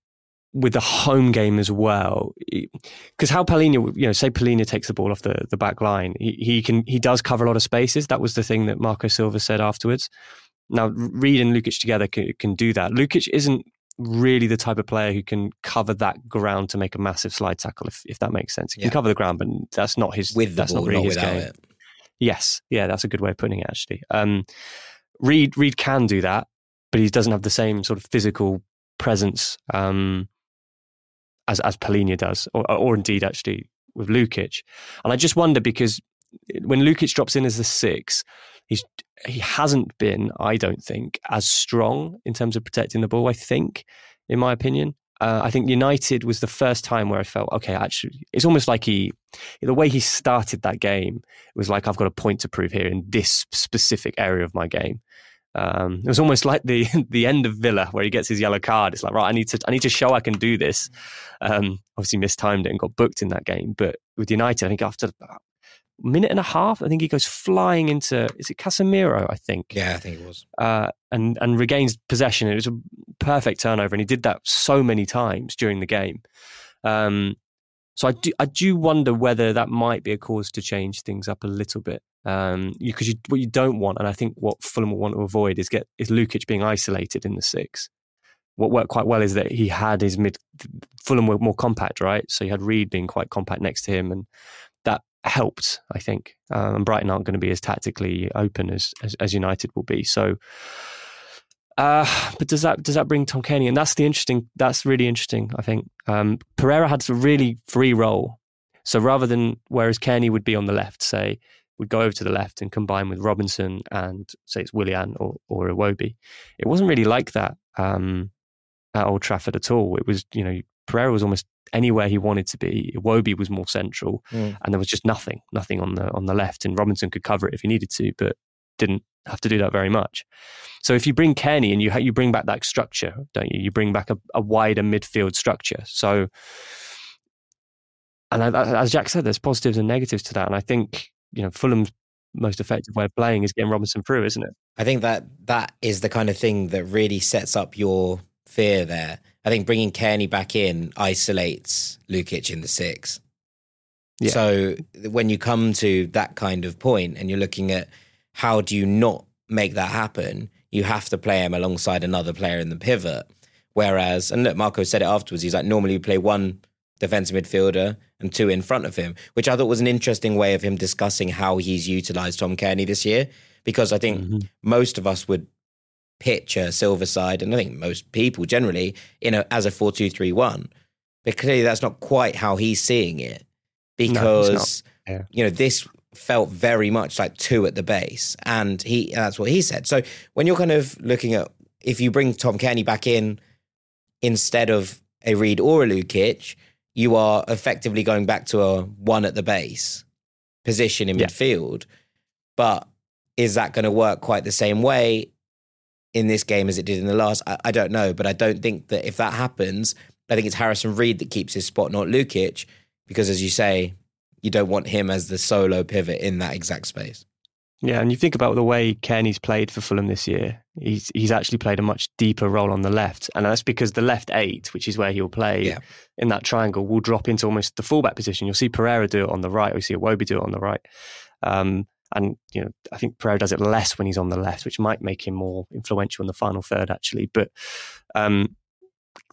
with the home game as well, because how Palhinha, you know, say Palhinha takes the ball off the, the back line, he, he can he does cover a lot of spaces. That was the thing that Marco Silva said afterwards. Now, Reed and Lukic together can, can do that. Lukic isn't really the type of player who can cover that ground to make a massive slide tackle, if, if that makes sense. He yeah. can cover the ground, but that's not his. With that's ball, not really not his game. It. Yes, yeah, that's a good way of putting it. Actually, um, Reed Reed can do that, but he doesn't have the same sort of physical presence um, as as Palhinha does, or, or indeed actually with Lukic. And I just wonder because when Lukic drops in as the six, he's he hasn't been, I don't think, as strong in terms of protecting the ball. I think, in my opinion, uh, I think United was the first time where I felt okay. Actually, it's almost like he, the way he started that game was like I've got a point to prove here in this specific area of my game. Um, it was almost like the the end of Villa where he gets his yellow card. It's like right, I need to I need to show I can do this. Um, obviously mistimed it and got booked in that game. But with United, I think after minute and a half. I think he goes flying into is it Casemiro? I think. Yeah, I think it was. Uh, and and regains possession. It was a perfect turnover, and he did that so many times during the game. Um, so I do I do wonder whether that might be a cause to change things up a little bit. Um, because you, what you don't want, and I think what Fulham will want to avoid is get is Lukic being isolated in the six. What worked quite well is that he had his mid Fulham were more compact, right? So you had Reed being quite compact next to him, and helped, I think. Um, and Brighton aren't going to be as tactically open as, as, as United will be. So, uh, but does that does that bring Tom Cairney? And that's the interesting. That's really interesting. I think um, Pereira had a really free role. So rather than whereas Cairney would be on the left, say would go over to the left and combine with Robinson and say it's Willian or or Iwobi, it wasn't really like that um, at Old Trafford at all. It was you know Pereira was almost anywhere he wanted to be. Iwobi was more central, Mm. and there was just nothing, nothing on the on the left. And Robinson could cover it if he needed to, but didn't have to do that very much. So if you bring Cairney and you ha- you bring back that structure, don't you? You bring back a, a wider midfield structure. So, and I, as Jack said, there's positives and negatives to that. And I think you know Fulham's most effective way of playing is getting Robinson through, isn't it? I think that that is the kind of thing that really sets up your fear there. I think bringing Cairney back in isolates Lukic in the six. Yeah. So when you come to that kind of point and you're looking at how do you not make that happen, you have to play him alongside another player in the pivot. Whereas, and look, Marco said it afterwards, he's like, normally you play one defensive midfielder and two in front of him, which I thought was an interesting way of him discussing how he's utilised Tom Cairney this year. Because I think mm-hmm. most of us would pitch a Silva side, and I think most people generally in a as a four two three one. But clearly that's not quite how he's seeing it. Because not. Yeah. you know, this felt very much like two at the base. And he that's what he said. So when you're kind of looking at if you bring Tom Cairney back in instead of a Reed or a Lukic, you are effectively going back to a one at the base position in Yeah. midfield. But is that going to work quite the same way in this game as it did in the last? I, I don't know. But I don't think that if that happens, I think it's Harrison Reed that keeps his spot, not Lukic, because as you say, you don't want him as the solo pivot in that exact space. Yeah, and you think about the way Cairney's played for Fulham this year. He's he's actually played a much deeper role on the left, and that's because the left eight, which is where he'll play Yeah. in that triangle, will drop into almost the fullback position. You'll see Pereira do it on the right, or you see Iwobi do it on the right. Um, and you know, I think Pereira does it less when he's on the left, which might make him more influential in the final third, actually. But um,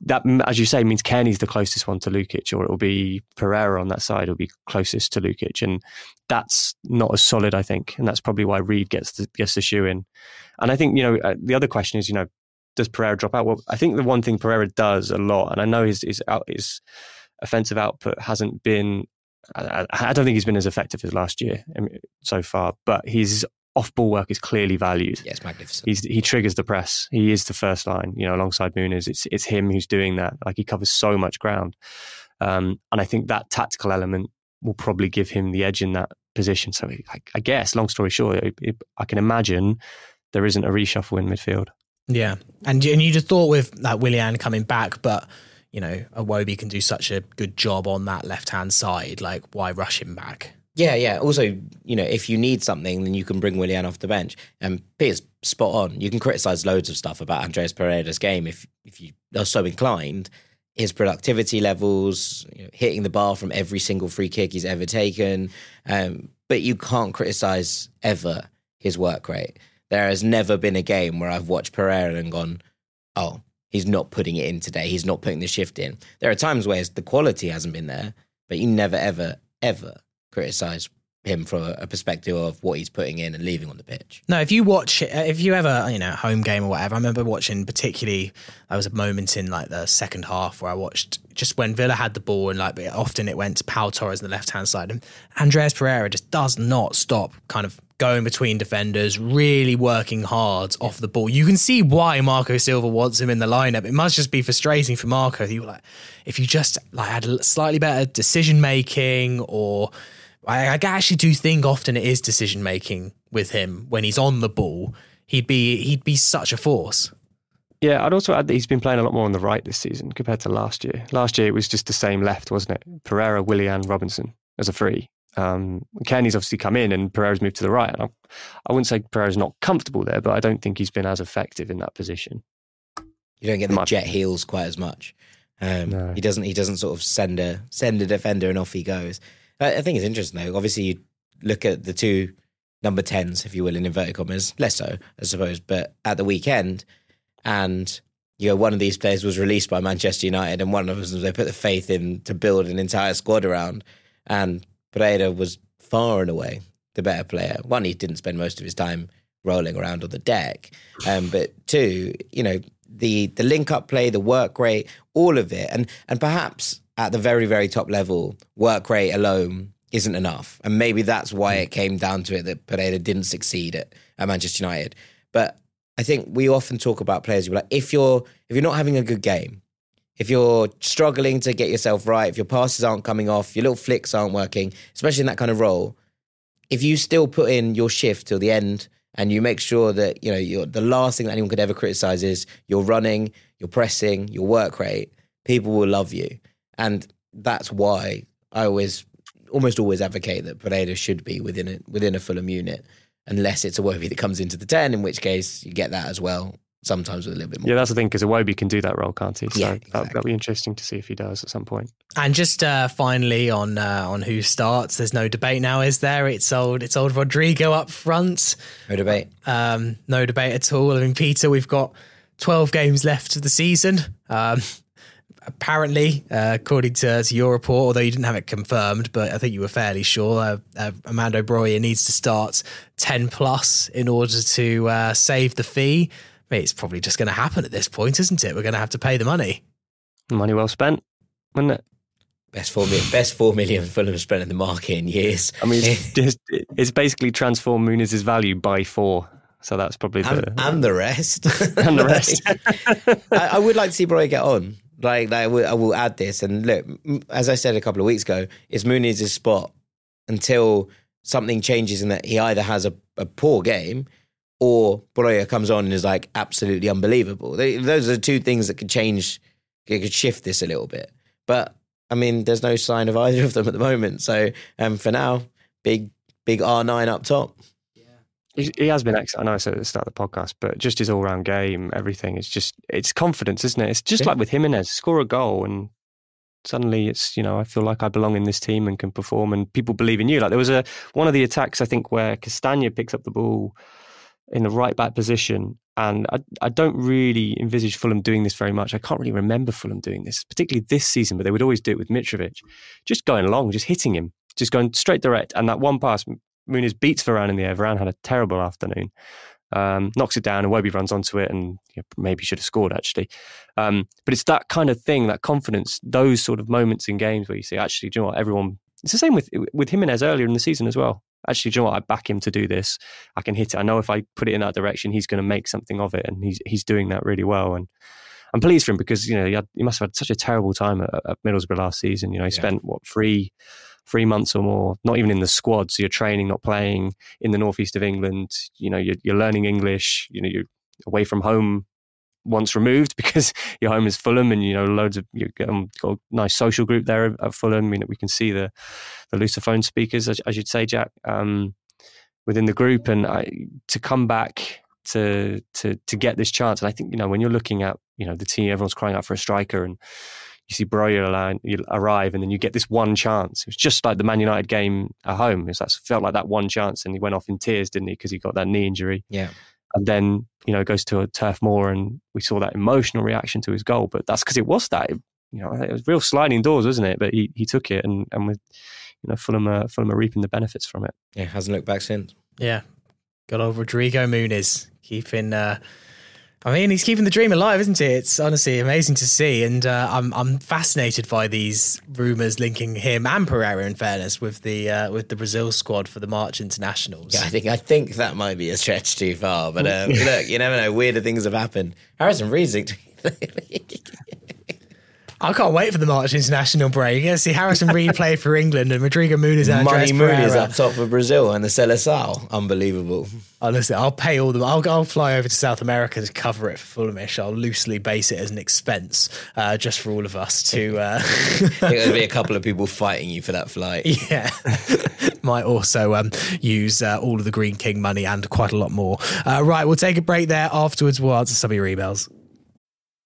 that, as you say, means Cairney's the closest one to Lukic, or it'll be Pereira on that side. It'll be closest to Lukic, and that's not as solid, I think, and that's probably why Reed gets the, gets the shoe in. And I think you know uh, the other question is, you know, does Pereira drop out? Well, I think the one thing Pereira does a lot, and I know his his, out, his offensive output hasn't been. I, I don't think he's been as effective as last year so far, but his off ball work is clearly valued. Yeah, it's magnificent. He's, he triggers the press. He is the first line, you know, alongside Muniz. It's it's him who's doing that. Like he covers so much ground, um, and I think that tactical element will probably give him the edge in that position. So I, I guess, long story short, it, it, I can imagine there isn't a reshuffle in midfield. Yeah, and and you just thought with like Willian coming back, but you know, Iwobi can do such a good job on that left hand side. Like, why rush him back? Yeah, yeah. Also, you know, if you need something, then you can bring Willian off the bench. And Peter's spot on. You can criticize loads of stuff about Andreas Pereira's game if if you are so inclined. His productivity levels, you know, hitting the bar from every single free kick he's ever taken, um, but you can't criticize ever his work rate. There has never been a game where I've watched Pereira and gone, "Oh, he's not putting it in today. He's not putting the shift in." There are times where the quality hasn't been there, but you never, ever, ever criticize him from a, perspective of what he's putting in and leaving on the pitch. No, if you watch, if you ever, you know, home game or whatever, I remember watching particularly, there was a moment in like the second half where I watched just when Villa had the ball and like often it went to Pau Torres on the left hand side. And Andreas Pereira just does not stop kind of going between defenders, really working hard off the ball. You can see why Marco Silva wants him in the lineup. It must just be frustrating for Marco. He like, if you just like had slightly better decision making or I, I actually do think often it is decision making with him when he's on the ball. He'd be he'd be such a force. Yeah, I'd also add that he's been playing a lot more on the right this season compared to last year. Last year it was just the same left, wasn't it? Pereira, Willian, Robinson as a free. Um, Cairney's obviously come in and Pereira's moved to the right. And I, I wouldn't say Pereira's not comfortable there, but I don't think he's been as effective in that position. You don't get the Much. jet heels quite as much. Um, No. He doesn't. He doesn't sort of send a send a defender and off he goes. I, think it's interesting though. Obviously, you look at the two number tens, if you will, in inverted commas, less so, I suppose. But at the weekend, and you know, one of these players was released by Manchester United, and one of them they put the faith in to build an entire squad around. And Pereira was far and away the better player. One, he didn't spend most of his time rolling around on the deck, um, but two, you know, the the link up play, the work rate, all of it, and and perhaps at the very, very top level, work rate alone isn't enough. And maybe that's why it came down to it that Pereira didn't succeed at, at Manchester United. But I think we often talk about players who are like, if you're if you're not having a good game, if you're struggling to get yourself right, if your passes aren't coming off, your little flicks aren't working, especially in that kind of role, if you still put in your shift till the end and you make sure that you know you're, the last thing that anyone could ever criticize is your running, your pressing, your work rate, people will love you, and that's why I always, almost always advocate that Pereira should be within a within a Fulham unit, unless it's a Iwobi that comes into the ten, in which case you get that as well. Sometimes with a little bit more. Yeah, that's the thing because Iwobi can do that role, can't he? So Yeah, that, that'll be interesting to see if he does at some point. And just uh, finally on uh, on who starts, there's no debate now, is there? It's old, it's old Rodrigo up front. No debate. Um, no debate at all. I mean, Peter, we've got 12 games left of the season. Um, apparently, uh, according to, to your report, although you didn't have it confirmed, but I think you were fairly sure, uh, uh, Armando Broja needs to start 10 plus in order to uh, save the fee. I mean, it's probably just going to happen at this point, isn't it? We're going to have to pay the money. Money well spent, wasn't it? Best four million, best four million Fulham spent in the market in years. I mean, it's, just, it's basically transformed Muniz's value by four. So that's probably the and, and the rest. and the rest. I, I would like to see Broy get on. Like, like I, will, I will add this. And look, as I said a couple of weeks ago, it's Muniz's spot until something changes in that he either has a, a poor game or Broja comes on and is like absolutely unbelievable. They, those are the two things that could change, it could shift this a little bit. But I mean, there's no sign of either of them at the moment. So um, for now, big, big R9 up top. He, he has been excellent. I know I said at the start of the podcast, but just his all round game, everything is just it's confidence, isn't it? It's just Yeah. like with Jimenez, score a goal and suddenly it's you know I feel like I belong in this team and can perform, and people believe in you. Like there was a one of the attacks I think where Castagna picks up the ball in the right back position. And I, I don't really envisage Fulham doing this very much. I can't really remember Fulham doing this, particularly this season, but they would always do it with Mitrovic. Just going along, just hitting him, just going straight direct. And that one pass, Muniz beats Varane in the air. Varane had a terrible afternoon. Um, knocks it down, and Webby runs onto it, and you know, maybe should have scored actually. Um, but it's that kind of thing, that confidence, those sort of moments in games where you see actually, do you know what? Everyone. It's the same with with Jimenez earlier in the season as well. Actually, do you know what? I back him to do this. I can hit it. I know if I put it in that direction, he's going to make something of it, and he's he's doing that really well. And I'm pleased for him because you know he, had, he must have had such a terrible time at, at Middlesbrough last season. You know, he spent what three three months or more, not even in the squad. So you're training, not playing in the northeast of England. You know, you're, you're learning English. You know, you're away from home once removed because your home is Fulham, and you know loads of you've um, got a nice social group there at Fulham. I mean, we can see the the Lusophone speakers, as, as you'd say, Jack, um, within the group, and I, to come back to to to get this chance. And I think you know when you're looking at you know the team, everyone's crying out for a striker, and you see Broja you arrive, and then you get this one chance. It was just like the Man United game at home. It was, that felt like that one chance, and he went off in tears, didn't he? Because he got that knee injury Yeah. and then you know goes to a turf moor and we saw that emotional reaction to his goal but that's because it was that you know it was real sliding doors wasn't it but he, he took it and and with you know Fulham are, Fulham are reaping the benefits from it Yeah, hasn't looked back since. Yeah. Good old Rodrigo Muniz keeping. Uh, I mean, he's keeping the dream alive, isn't he? It's honestly amazing to see, and uh, I'm I'm fascinated by these rumours linking him and Pereira, in fairness, with the uh, with the Brazil squad for the March Internationals. Yeah, I think I think that might be a stretch too far. But um, look, you never know. Weirder things have happened. Harrison Reed's I can't wait for the March International break. Yeah, see Harrison Reed play for England and Rodrigo Muniz and Money Pereira. up top for Brazil and the Seleção. Unbelievable. Honestly, I'll pay all them. I'll, I'll fly over to South America to cover it for Fulhamish. I'll loosely base it as an expense, uh, just for all of us to. Uh, there'll be a couple of people fighting you for that flight. yeah, might also um, use uh, all of the Greene King money and quite a lot more. Uh, right, we'll take a break there. Afterwards, we'll answer some of your emails.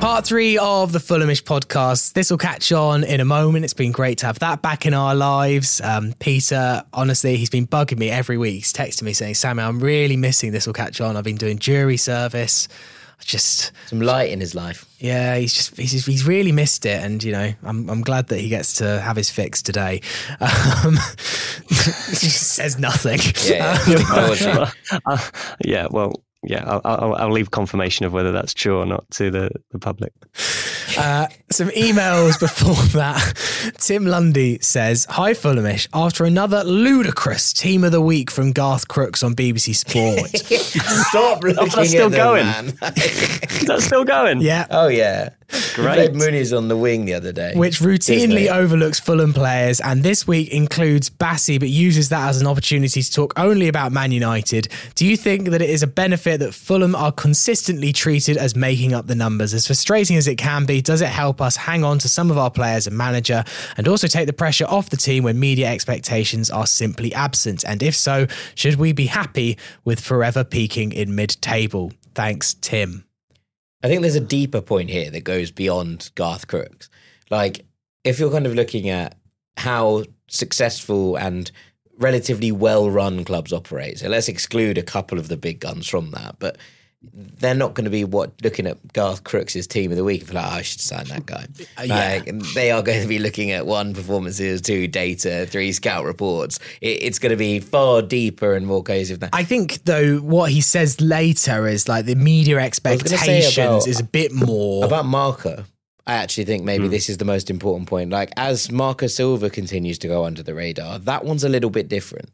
Part part three of the Fulhamish podcast. This will catch on in a moment. It's been great to have that back in our lives. Um, Peter, honestly, he's been bugging me every week. He's texting me saying, Sammy, I'm really missing this will catch on. I've been doing jury service. I just Some light in his life. yeah, he's just he's, just- he's really missed it, and you know I'm I'm glad that he gets to have his fix today. Um, he just says nothing. Yeah, yeah. Uh, yeah, well, yeah, I'll, I'll, I'll leave confirmation of whether that's true or not to the, the public. Uh, some emails before that. Tim Lundy says, Hi Fulhamish. After another ludicrous team of the week from Garth Crooks on BBC Sport. Stop looking that's still at them, going. man. Is still going? yeah. oh yeah, Great. Played Muniz on the wing the other day, Which routinely overlooks Fulham players, and this week includes Bassey, but uses that as an opportunity to talk only about Man United. Do you think that it is a benefit that Fulham are consistently treated as making up the numbers? As frustrating as it can be, does it help us hang on to some of our players and manager, and also take the pressure off the team when media expectations are simply absent? And if so, should we be happy with forever peaking in mid-table? Thanks, Tim. I think there's a deeper point here that goes beyond Garth Crooks. Like, if you're kind of looking at how successful and relatively well run clubs operate, so let's exclude a couple of the big guns from that, but they're not going to be what looking at Garth Crooks' team of the week and be like, oh, I should sign that guy. yeah. Like, they are going to be looking at one performances, two data, three scout reports. It, it's going to be far deeper and more cohesive than that. I think though what he says later is like the media expectations about- is a bit more. About Marco, I actually think maybe Hmm. this is the most important point. Like, as Marco Silva continues to go under the radar, that one's a little bit different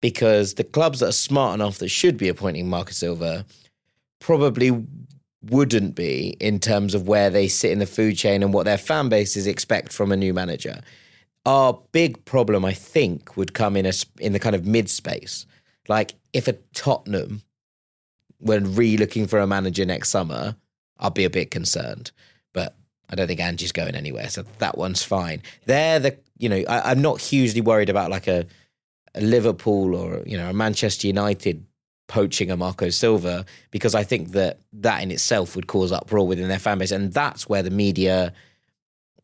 because the clubs that are smart enough that should be appointing Marco Silva probably wouldn't be in terms of where they sit in the food chain and what their fan bases expect from a new manager. Our big problem, I think, would come in a in the kind of mid space. Like if a Tottenham were re-looking for a manager next summer, I'll be a bit concerned. But I don't think Ange's going anywhere, so that one's fine. They're the you know I, I'm not hugely worried about like a, a Liverpool or you know a Manchester United poaching a Marco Silva because I think that that in itself would cause uproar within their fan base, and that's where the media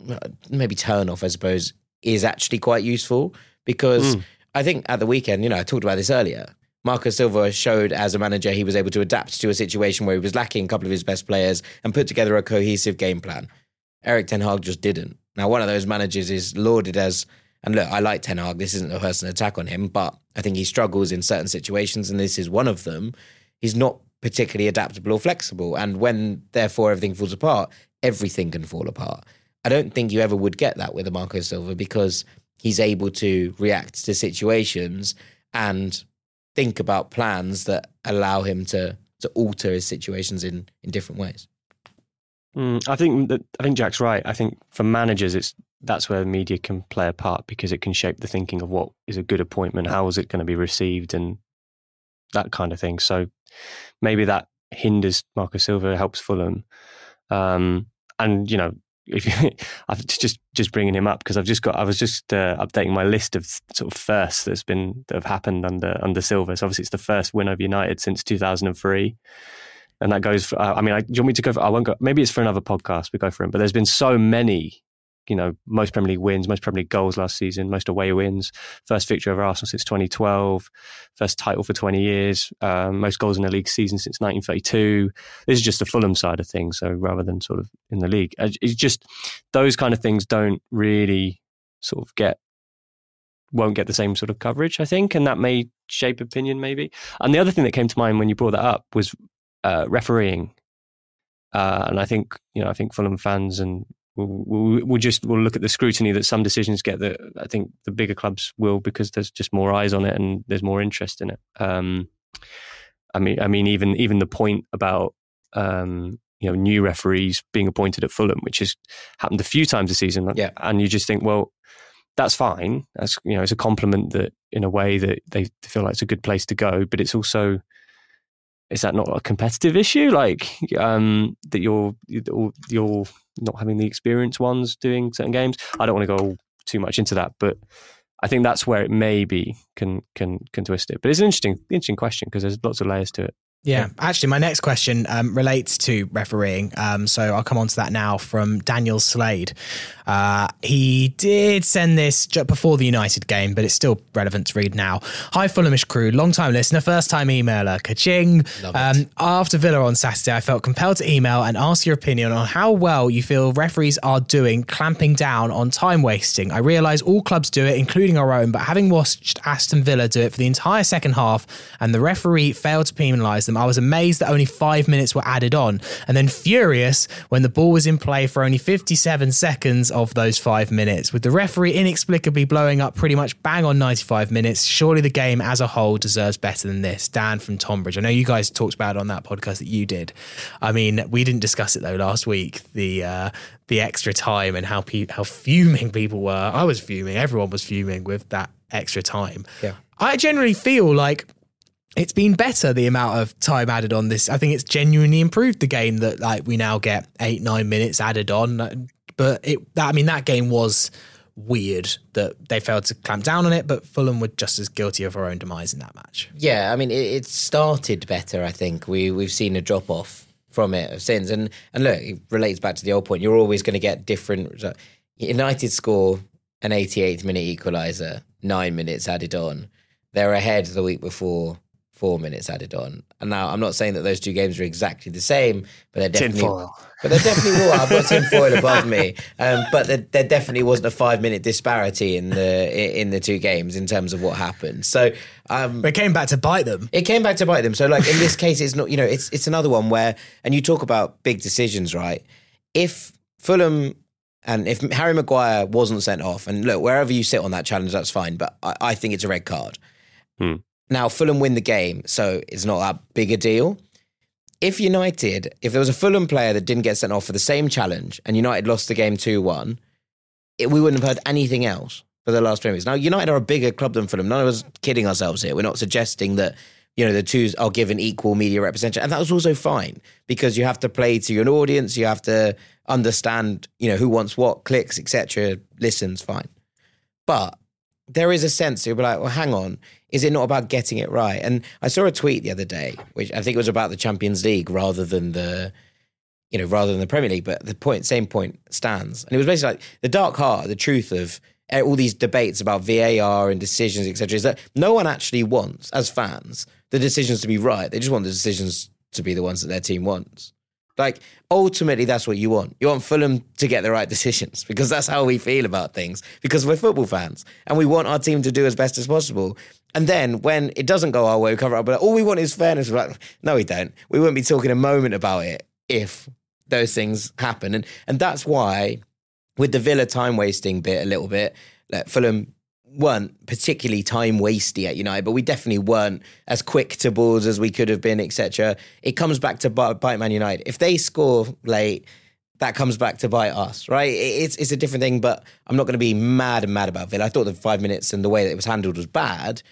uh, maybe turn off, I suppose, is actually quite useful because I think at the weekend, you know, I talked about this earlier. Marco Silva showed as a manager he was able to adapt to a situation where he was lacking a couple of his best players and put together a cohesive game plan. Erik Ten Hag just didn't. Now, one of those managers is lauded as, and look, I like Ten Hag. This isn't a personal attack on him, but I think he struggles in certain situations, and this is one of them. He's not particularly adaptable or flexible, and when therefore everything falls apart, everything can fall apart. I don't think you ever would get that with a Marco Silva because he's able to react to situations and think about plans that allow him to to alter his situations in in different ways. Mm, I think that I think Jack's right. I think for managers, it's that's where media can play a part because it can shape the thinking of what is a good appointment, how is it going to be received, and that kind of thing. So maybe that hinders Marco Silva, helps Fulham, um, and you know. If you, I've just just bringing him up because I've just got I was just uh, updating my list of sort of firsts that's been that have happened under under Silva. So obviously it's the first win over United since 2003 and that goes. For, I mean, I, do you want me to go? For, I won't go. Maybe it's for another podcast. We go for it. But there's been so many, you know, most Premier League wins, most Premier League goals last season, most away wins, first victory over Arsenal since 2012, first title for 20 years, um, most goals in the league season since 1932. This is just the Fulham side of things. So rather than sort of in the league, it's just those kind of things don't really sort of get won't get the same sort of coverage, I think, and that may shape opinion maybe. And the other thing that came to mind when you brought that up was uh, refereeing, uh, and I think you know I think Fulham fans and we'll, we'll, we'll just we'll look at the scrutiny that some decisions get that I think the bigger clubs will because there's just more eyes on it and there's more interest in it. Um, I mean, I mean, even even the point about um, you know new referees being appointed at Fulham, which has happened a few times this season, Yeah. and you just think, well, that's fine. That's you know, it's a compliment that in a way that they feel like it's a good place to go, but it's also is that not a competitive issue? Like um, that you're you're you're not having the experienced ones doing certain games. I don't want to go too much into that, but I think that's where it maybe can can can twist it. But it's an interesting interesting question because there's lots of layers to it. Yeah, actually, my next question um, relates to refereeing. Um, so I'll come on to that now from Daniel Slade. Uh, he did send this just before the United game, but it's still relevant to read now. Hi, Fulhamish crew, long time listener, first time emailer. Kaching. Um, after Villa on Saturday, I felt compelled to email and ask your opinion on how well you feel referees are doing clamping down on time wasting. I realise all clubs do it, including our own, but having watched Aston Villa do it for the entire second half and the referee failed to penalise them, I was amazed that only five minutes were added on, and then furious when the ball was in play for only 57 seconds of those five minutes. With the referee inexplicably blowing up pretty much bang on 95 minutes, surely the game as a whole deserves better than this. Dan from Tonbridge. I know you guys talked about it on that podcast that you did. I mean, we didn't discuss it though last week. The uh, the extra time and how pe- how fuming people were. I was fuming. Everyone was fuming with that extra time. Yeah. I generally feel like it's been better the amount of time added on this. I think it's genuinely improved the game that like we now get eight nine minutes added on. But it, that, I mean, that game was weird that they failed to clamp down on it. But Fulham were just as guilty of our own demise in that match. Yeah, I mean, it, it started better. I think we we've seen a drop off from it since, and and look, it relates back to the old point. You're always going to get different. United score an 88th minute equaliser, nine minutes added on. They're ahead the week before, four minutes added on. And now I'm not saying that those two games are exactly the same, but they're definitely. Tinfoil. But there definitely was. I've got tinfoil above me. Um, but there, there definitely wasn't a five minute disparity in the in the two games in terms of what happened. So um, it came back to bite them. it came back to bite them. So like in this case, it's not you know it's it's another one where and you talk about big decisions, right? If Fulham and if Harry Maguire wasn't sent off, and look wherever you sit on that challenge, that's fine. But I, I think it's a red card. Hmm. Now Fulham win the game, so it's not that big a deal. If United, if there was a Fulham player that didn't get sent off for the same challenge, and United lost the game two one, we wouldn't have heard anything else for the last 20 minutes. Now, United are a bigger club than Fulham. None of us kidding ourselves here. We're not suggesting that, you know, the two are given equal media representation. And that was also fine because you have to play to your audience. You have to understand, you know, who wants what, clicks, etc., listens, fine. But there is a sense you'll be like, well, hang on, is it not about getting it right? And I saw a tweet the other day, which I think was about the Champions League rather than the, you know, rather than the Premier League. But the point, same point stands. And it was basically like the dark heart, the truth of eh, all these debates about VAR and decisions, etc., is that no one actually wants, as fans, the decisions to be right. They just want the decisions to be the ones that their team wants. Like ultimately, that's what you want. You want Fulham to get the right decisions because that's how we feel about things. Because we're football fans and we want our team to do as best as possible. And then when it doesn't go our way, we cover up. But all we want is fairness. We're like, no, we don't. We wouldn't be talking a moment about it if those things happen. And and that's why with the Villa time wasting bit a little bit, like Fulham weren't particularly time wasty at United, but we definitely weren't as quick to balls as we could have been, etc. It comes back to bite Man United. If they score late, that comes back to bite us, right? It's it's a different thing, but I'm not going to be mad and mad about Villa. I thought the five minutes and the way that it was handled was bad,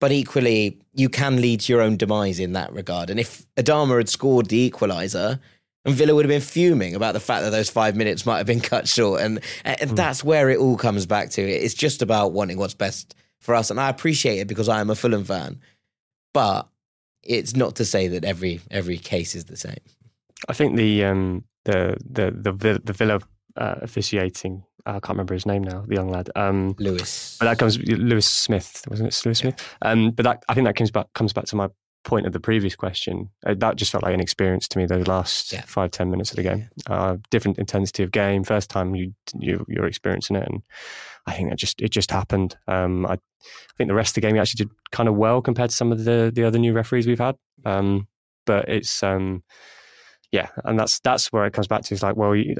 but equally, you can lead to your own demise in that regard. And if Adama had scored the equaliser, and Villa would have been fuming about the fact that those five minutes might have been cut short. And, and that's where it all comes back to. It's just about wanting what's best for us. And I appreciate it because I am a Fulham fan. But it's not to say that every every case is the same. I think the um, the the the the Villa uh, officiating. I can't remember his name now. The young lad, um, Lewis. But that comes Lewis Smith, wasn't it? Lewis Smith. Um, but that I think that comes back comes back to my point of the previous question. Uh, that just felt like an experience to me. Those last Yeah. five ten minutes of the game, uh, different intensity of game. First time you, you you're experiencing it, and I think that just it just happened. Um, I, I think the rest of the game he actually did kind of well compared to some of the the other new referees we've had. Um, but it's um, yeah, and that's that's where it comes back to. It's like, well, you,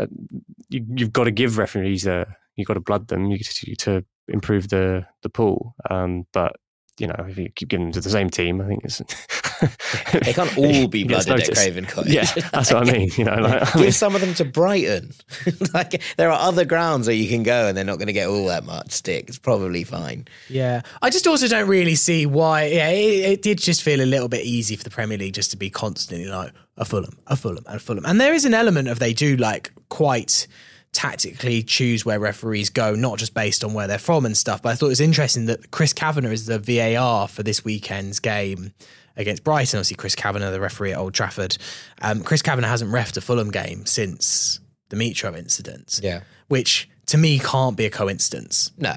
you you've got to give referees a you've got to blood them you, to, to improve the the pool. Um, but you know, if you keep giving them to the same team, I think it's They can't all be it gets blooded at. Craven Cottage. Yeah, that's what I mean. You know, like, I Give mean, some of them to Brighton. like there are other grounds where you can go and they're not going to get all that much stick. It's probably fine. Yeah, I just also don't really see why. Yeah, it, it did just feel a little bit easy for the Premier League just to be constantly like a Fulham, a Fulham, and a Fulham. And there is an element of they do like quite tactically choose where referees go, not just based on where they're from and stuff. But I thought it was interesting that Chris Kavanagh is the VAR for this weekend's game. against Brighton. Obviously, Chris Kavanagh, the referee at Old Trafford. Um, Chris Kavanagh hasn't refed a Fulham game since the Mitro incident. Yeah. Which to me can't be a coincidence. No,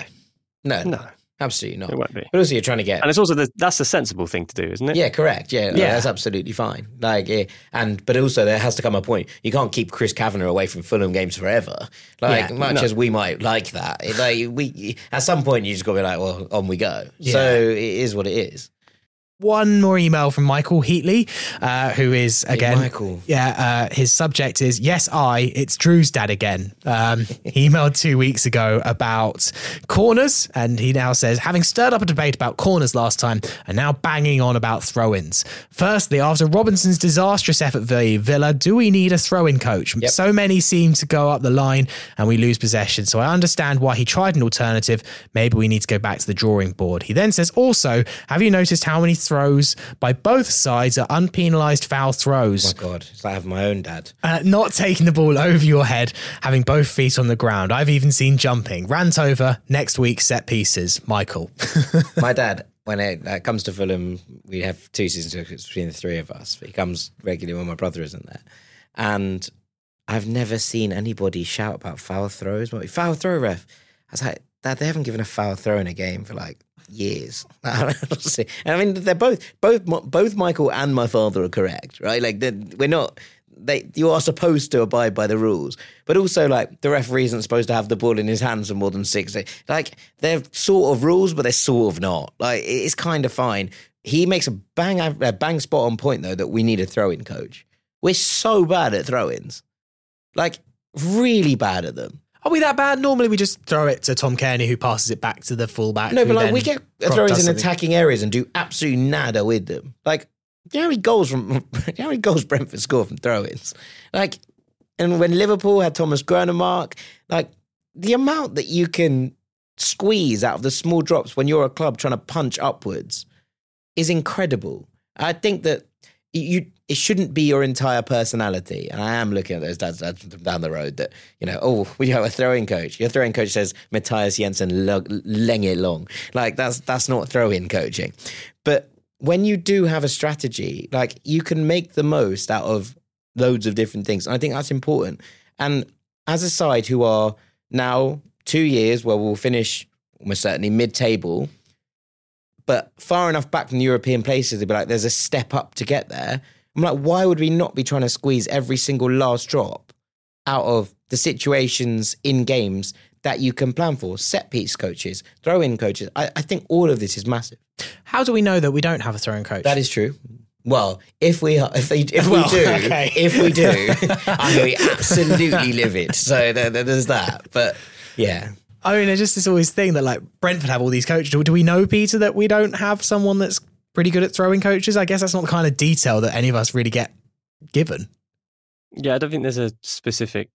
no, No, absolutely not. it won't be. But also, you're trying to get And it's also the, that's the sensible thing to do, isn't it? Yeah, correct. Yeah, no, Yeah. that's absolutely fine. Like, yeah, and but also there has to come a point. You can't keep Chris Kavanagh away from Fulham games forever. Like, Yeah, much no. as we might like that, like we at some point you just got to be like, well, on we go. Yeah. So it is what it is. One more email from Michael Heatley, uh, who is again, Michael. yeah, uh, his subject is yes, I. It's Drew's dad again. Um, he emailed two weeks ago about corners, and he now says having stirred up a debate about corners last time, and now banging on about throw-ins. Firstly, after Robinson's disastrous effort v Villa, do we need a throw-in coach? Yep. So many seem to go up the line, and we lose possession. So I understand why he tried an alternative. Maybe we need to go back to the drawing board. He then says, also, have you noticed how many throws by both sides are unpenalised foul Oh throws? my god, it's like having my own dad. Uh, not taking the ball over your head, having both feet on the ground. I've even seen jumping. Rant over next week set pieces. Michael. my dad, when it uh, comes to Fulham, we have two season tickets between the three of us. He comes regularly when my brother isn't there, and I've never seen anybody shout about foul throws. What, Foul throw ref. I was like, Dad, they haven't given a foul throw in a game for like years. I mean, they're both both both Michael and my father are correct, right? Like, we're not. They, you are supposed to abide by the rules, but also like the referee isn't supposed to have the ball in his hands for more than six. Like they're sort of rules, but they're sort of not. Like it's kind of fine. He makes a bang a bang spot on point though that we need a throw-in coach. We're so bad at throw-ins, like really bad at them. Are we that bad? Normally we just throw it to Tom Cairney, who passes it back to the fullback. No, but like we get does throw-ins in something. attacking areas and do absolutely nada with them. Like, do you how many goals from? do you how many goals Brentford score from throw-ins? Like, and when Liverpool had Thomas Grønnemark, like the amount that you can squeeze out of the small drops when you're a club trying to punch upwards is incredible. I think that you it shouldn't be your entire personality. And I am looking at those dads, dads down the road that, you know, oh, we have a throwing coach. Your throwing coach says Mathias Jensen leng it long. Like that's that's not throw-in coaching. But when you do have a strategy, like you can make the most out of loads of different things. And I think that's important. And as a side who are now two years where we'll finish almost certainly mid-table, but far enough back from the European places they'd be like, there's a step up to get there. I'm like, why would we not be trying to squeeze every single last drop out of the situations in games that you can plan for? Set piece coaches, throw in coaches. I, I think all of this is massive. How do we know that we don't have a throwing coach? That is true. Well, if we are, if, they, if Well, we do, okay. if we do, I'm going to be absolutely livid. So there, there- there's that. But yeah, I mean, it's just this always thing that like Brentford have all these coaches. Do, do we know, Peter, that we don't have someone that's pretty good at throwing coaches? I guess that's not the kind of detail that any of us really get given. Yeah, I don't think there's a specific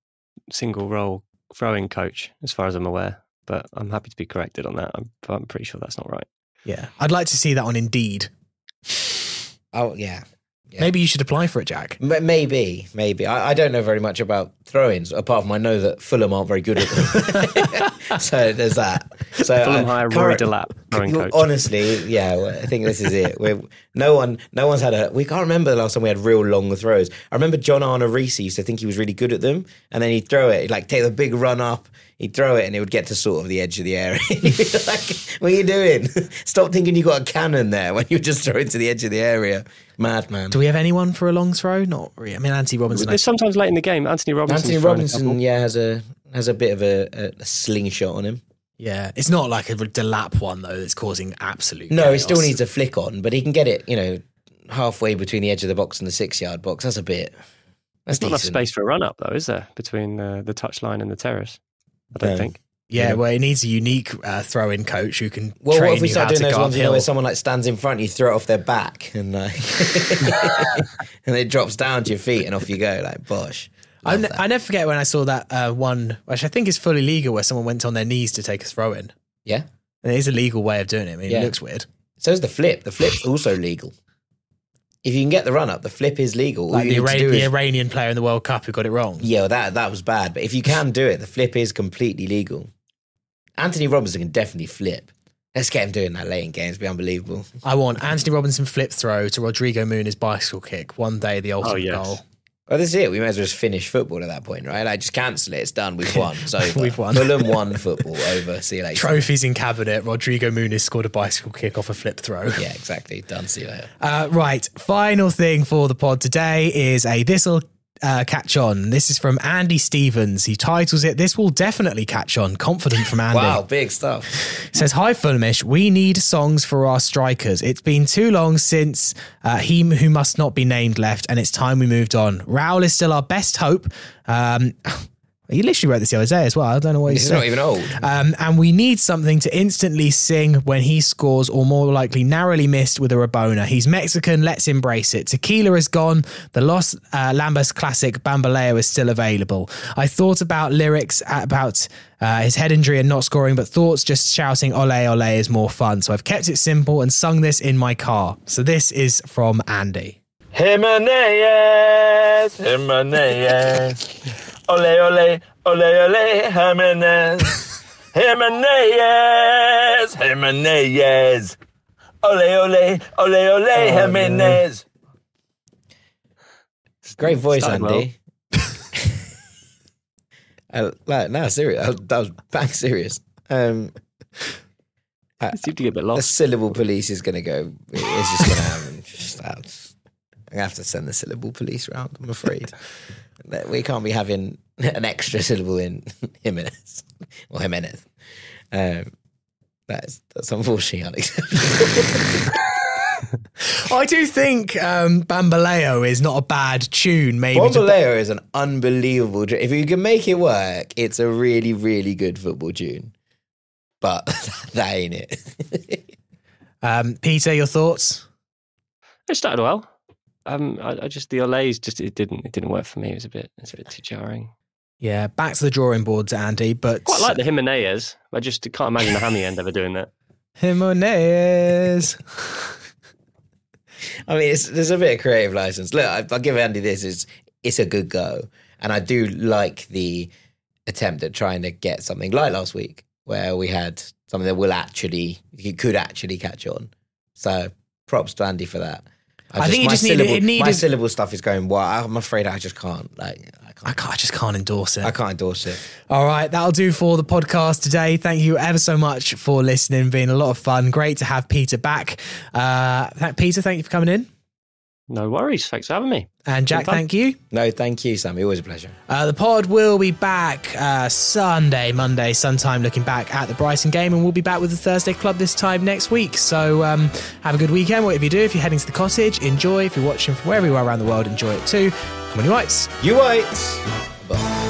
single role throwing coach, as far as I'm aware. But I'm happy to be corrected on that. I'm, I'm pretty sure that's not right. Yeah. I'd like to see that on Indeed. oh yeah. Yeah. Maybe you should apply for it, Jack. M- Maybe, maybe. I, I don't know very much about throw-ins, apart from I know that Fulham aren't very good at them. so there's that. So Fulham uh, hire Roy current- Delap, throwing Well, coach. Honestly, yeah, well, I think this is it. We're, no one, no one's had a. We can't remember the last time we had real long throws. I remember John Arne Riise used to think he was really good at them, and then he'd throw it, he'd like take the big run up, he'd throw it, and it would get to sort of the edge of the area. Like, "What are you doing? Stop thinking you got a cannon there when you're just throwing to the edge of the area." Madman. Do we have anyone for a long throw? Not really. I mean, Anthony Robinson. There's sometimes late in the game, Anthony Robinson. Anthony Robinson, yeah, has a has a bit of a, a, a slingshot on him. yeah. It's not like a Delap one, though, that's causing absolute No, he still needs a flick on, but he can get it, you know, halfway between the edge of the box and the six yard box. That's a bit. That's There's not enough space for a run up, though, is there, between uh, the touchline and the terrace? I don't No. think. Yeah, well, it needs a unique uh, throw-in coach who can Well, train what if we you start how doing to those go ones, you know, uphill. where someone like stands in front, you throw it off their back, and like, and it drops down to your feet, and off you go, like bosh. I, Love ne- that. I never forget when I saw that uh, one, which I think is fully legal, where someone went on their knees to take a throw in. yeah. And it is a legal way of doing it. I mean, Yeah. it looks weird. So is the flip. The flip's also legal. If you can get the run up, the flip is legal. All Like you the, need to Iran- do the is- Iranian player in the World Cup who got it wrong. Yeah, well, that that was bad. But if you can do it, the flip is completely legal. Anthony Robinson can definitely flip. Let's get him doing that late in games. Be unbelievable. I want Anthony Robinson flip throw to Rodrigo Muniz bicycle kick. One day the ultimate yes. goal. Well, this is it. We may as well just finish football at that point, right? Like, just cancel it. It's done. We've won. It's over. We've won. Fulham won football. Over. See you later. Trophies in cabinet. Rodrigo Muniz scored a bicycle kick off a flip throw. Yeah, exactly. Done. See you later. Uh, right. Final thing for the pod today is a this'll uh, catch on. This is from Andy Stevens. He titles it "This will definitely catch on." Confident from Andy. Wow, big stuff. says, Hi, Fulhamish. We need songs for our strikers. It's been too long since uh, he who must not be named left, and it's time we moved on. Raul is still our best hope. Um, he literally wrote this the other day as well. I don't know what he's He's not even old. Um, and we need something to instantly sing when he scores, or more likely, narrowly missed with a Rabona. He's Mexican. Let's embrace it. Tequila is gone. The Los uh, Lambas classic Bambaleo is still available. I thought about lyrics about uh, his head injury and not scoring, but thoughts just shouting "Ole Ole" is more fun. So I've kept it simple and sung this in my car. So this is from Andy. Jimenez, Jimenez. Ole, ole, ole, ole, Jimenez. Jimenez, Jimenez. Ole, ole, ole, ole, Jimenez. Great voice, Started Andy. I, like, no, serious. I- That was bang serious. Um, I seem to get a bit lost. the syllable police is going to go. It's just going to happen. Just that. I'm going to have to send the syllable police round, I'm afraid. We can't be having an extra syllable in Jimenez or Jimenez. Um, that's, that's unfortunately unacceptable. I do think um, Bamboleo is not a bad tune. Maybe to- Bamboleo is an unbelievable. dr- If you can make it work, it's a really, really good football tune. But that ain't it. um, Peter, your thoughts? It started well. Um, I, I just the Olays just it didn't it didn't work for me. It was a bit it's a bit too jarring. Yeah, back to the drawing boards, Andy. But Quite like the Jimenez. I just can't imagine the Hammy end ever doing that. Jimenez. I mean, it's, there's a bit of creative license. Look, I, I'll give Andy this. It's, it's a good go. And I do like the attempt at trying to get something like last week, where we had something that will actually, you could actually catch on. So props to Andy for that. I think it my just needed- syllable, it needed- My syllable stuff is going, well, I'm afraid I just can't. Like, I I, can't, I just can't endorse it. I can't endorse it. All right, that'll do for the podcast today. Thank you ever so much for listening. Been a lot of fun. Great to have Peter back. Uh, th- Peter, thank you for coming in. No worries. Thanks for having me. And Jack, thank you. No, thank you, Sammy. Always a pleasure. Uh, the pod will be back uh, Sunday, Monday, sometime looking back at the Brighton game, and we'll be back with the Thursday Club this time next week. So um, have a good weekend, whatever you do. If you're heading to the cottage, enjoy. If you're watching from wherever you are around the world, enjoy it too. Come on, you whites. You whites.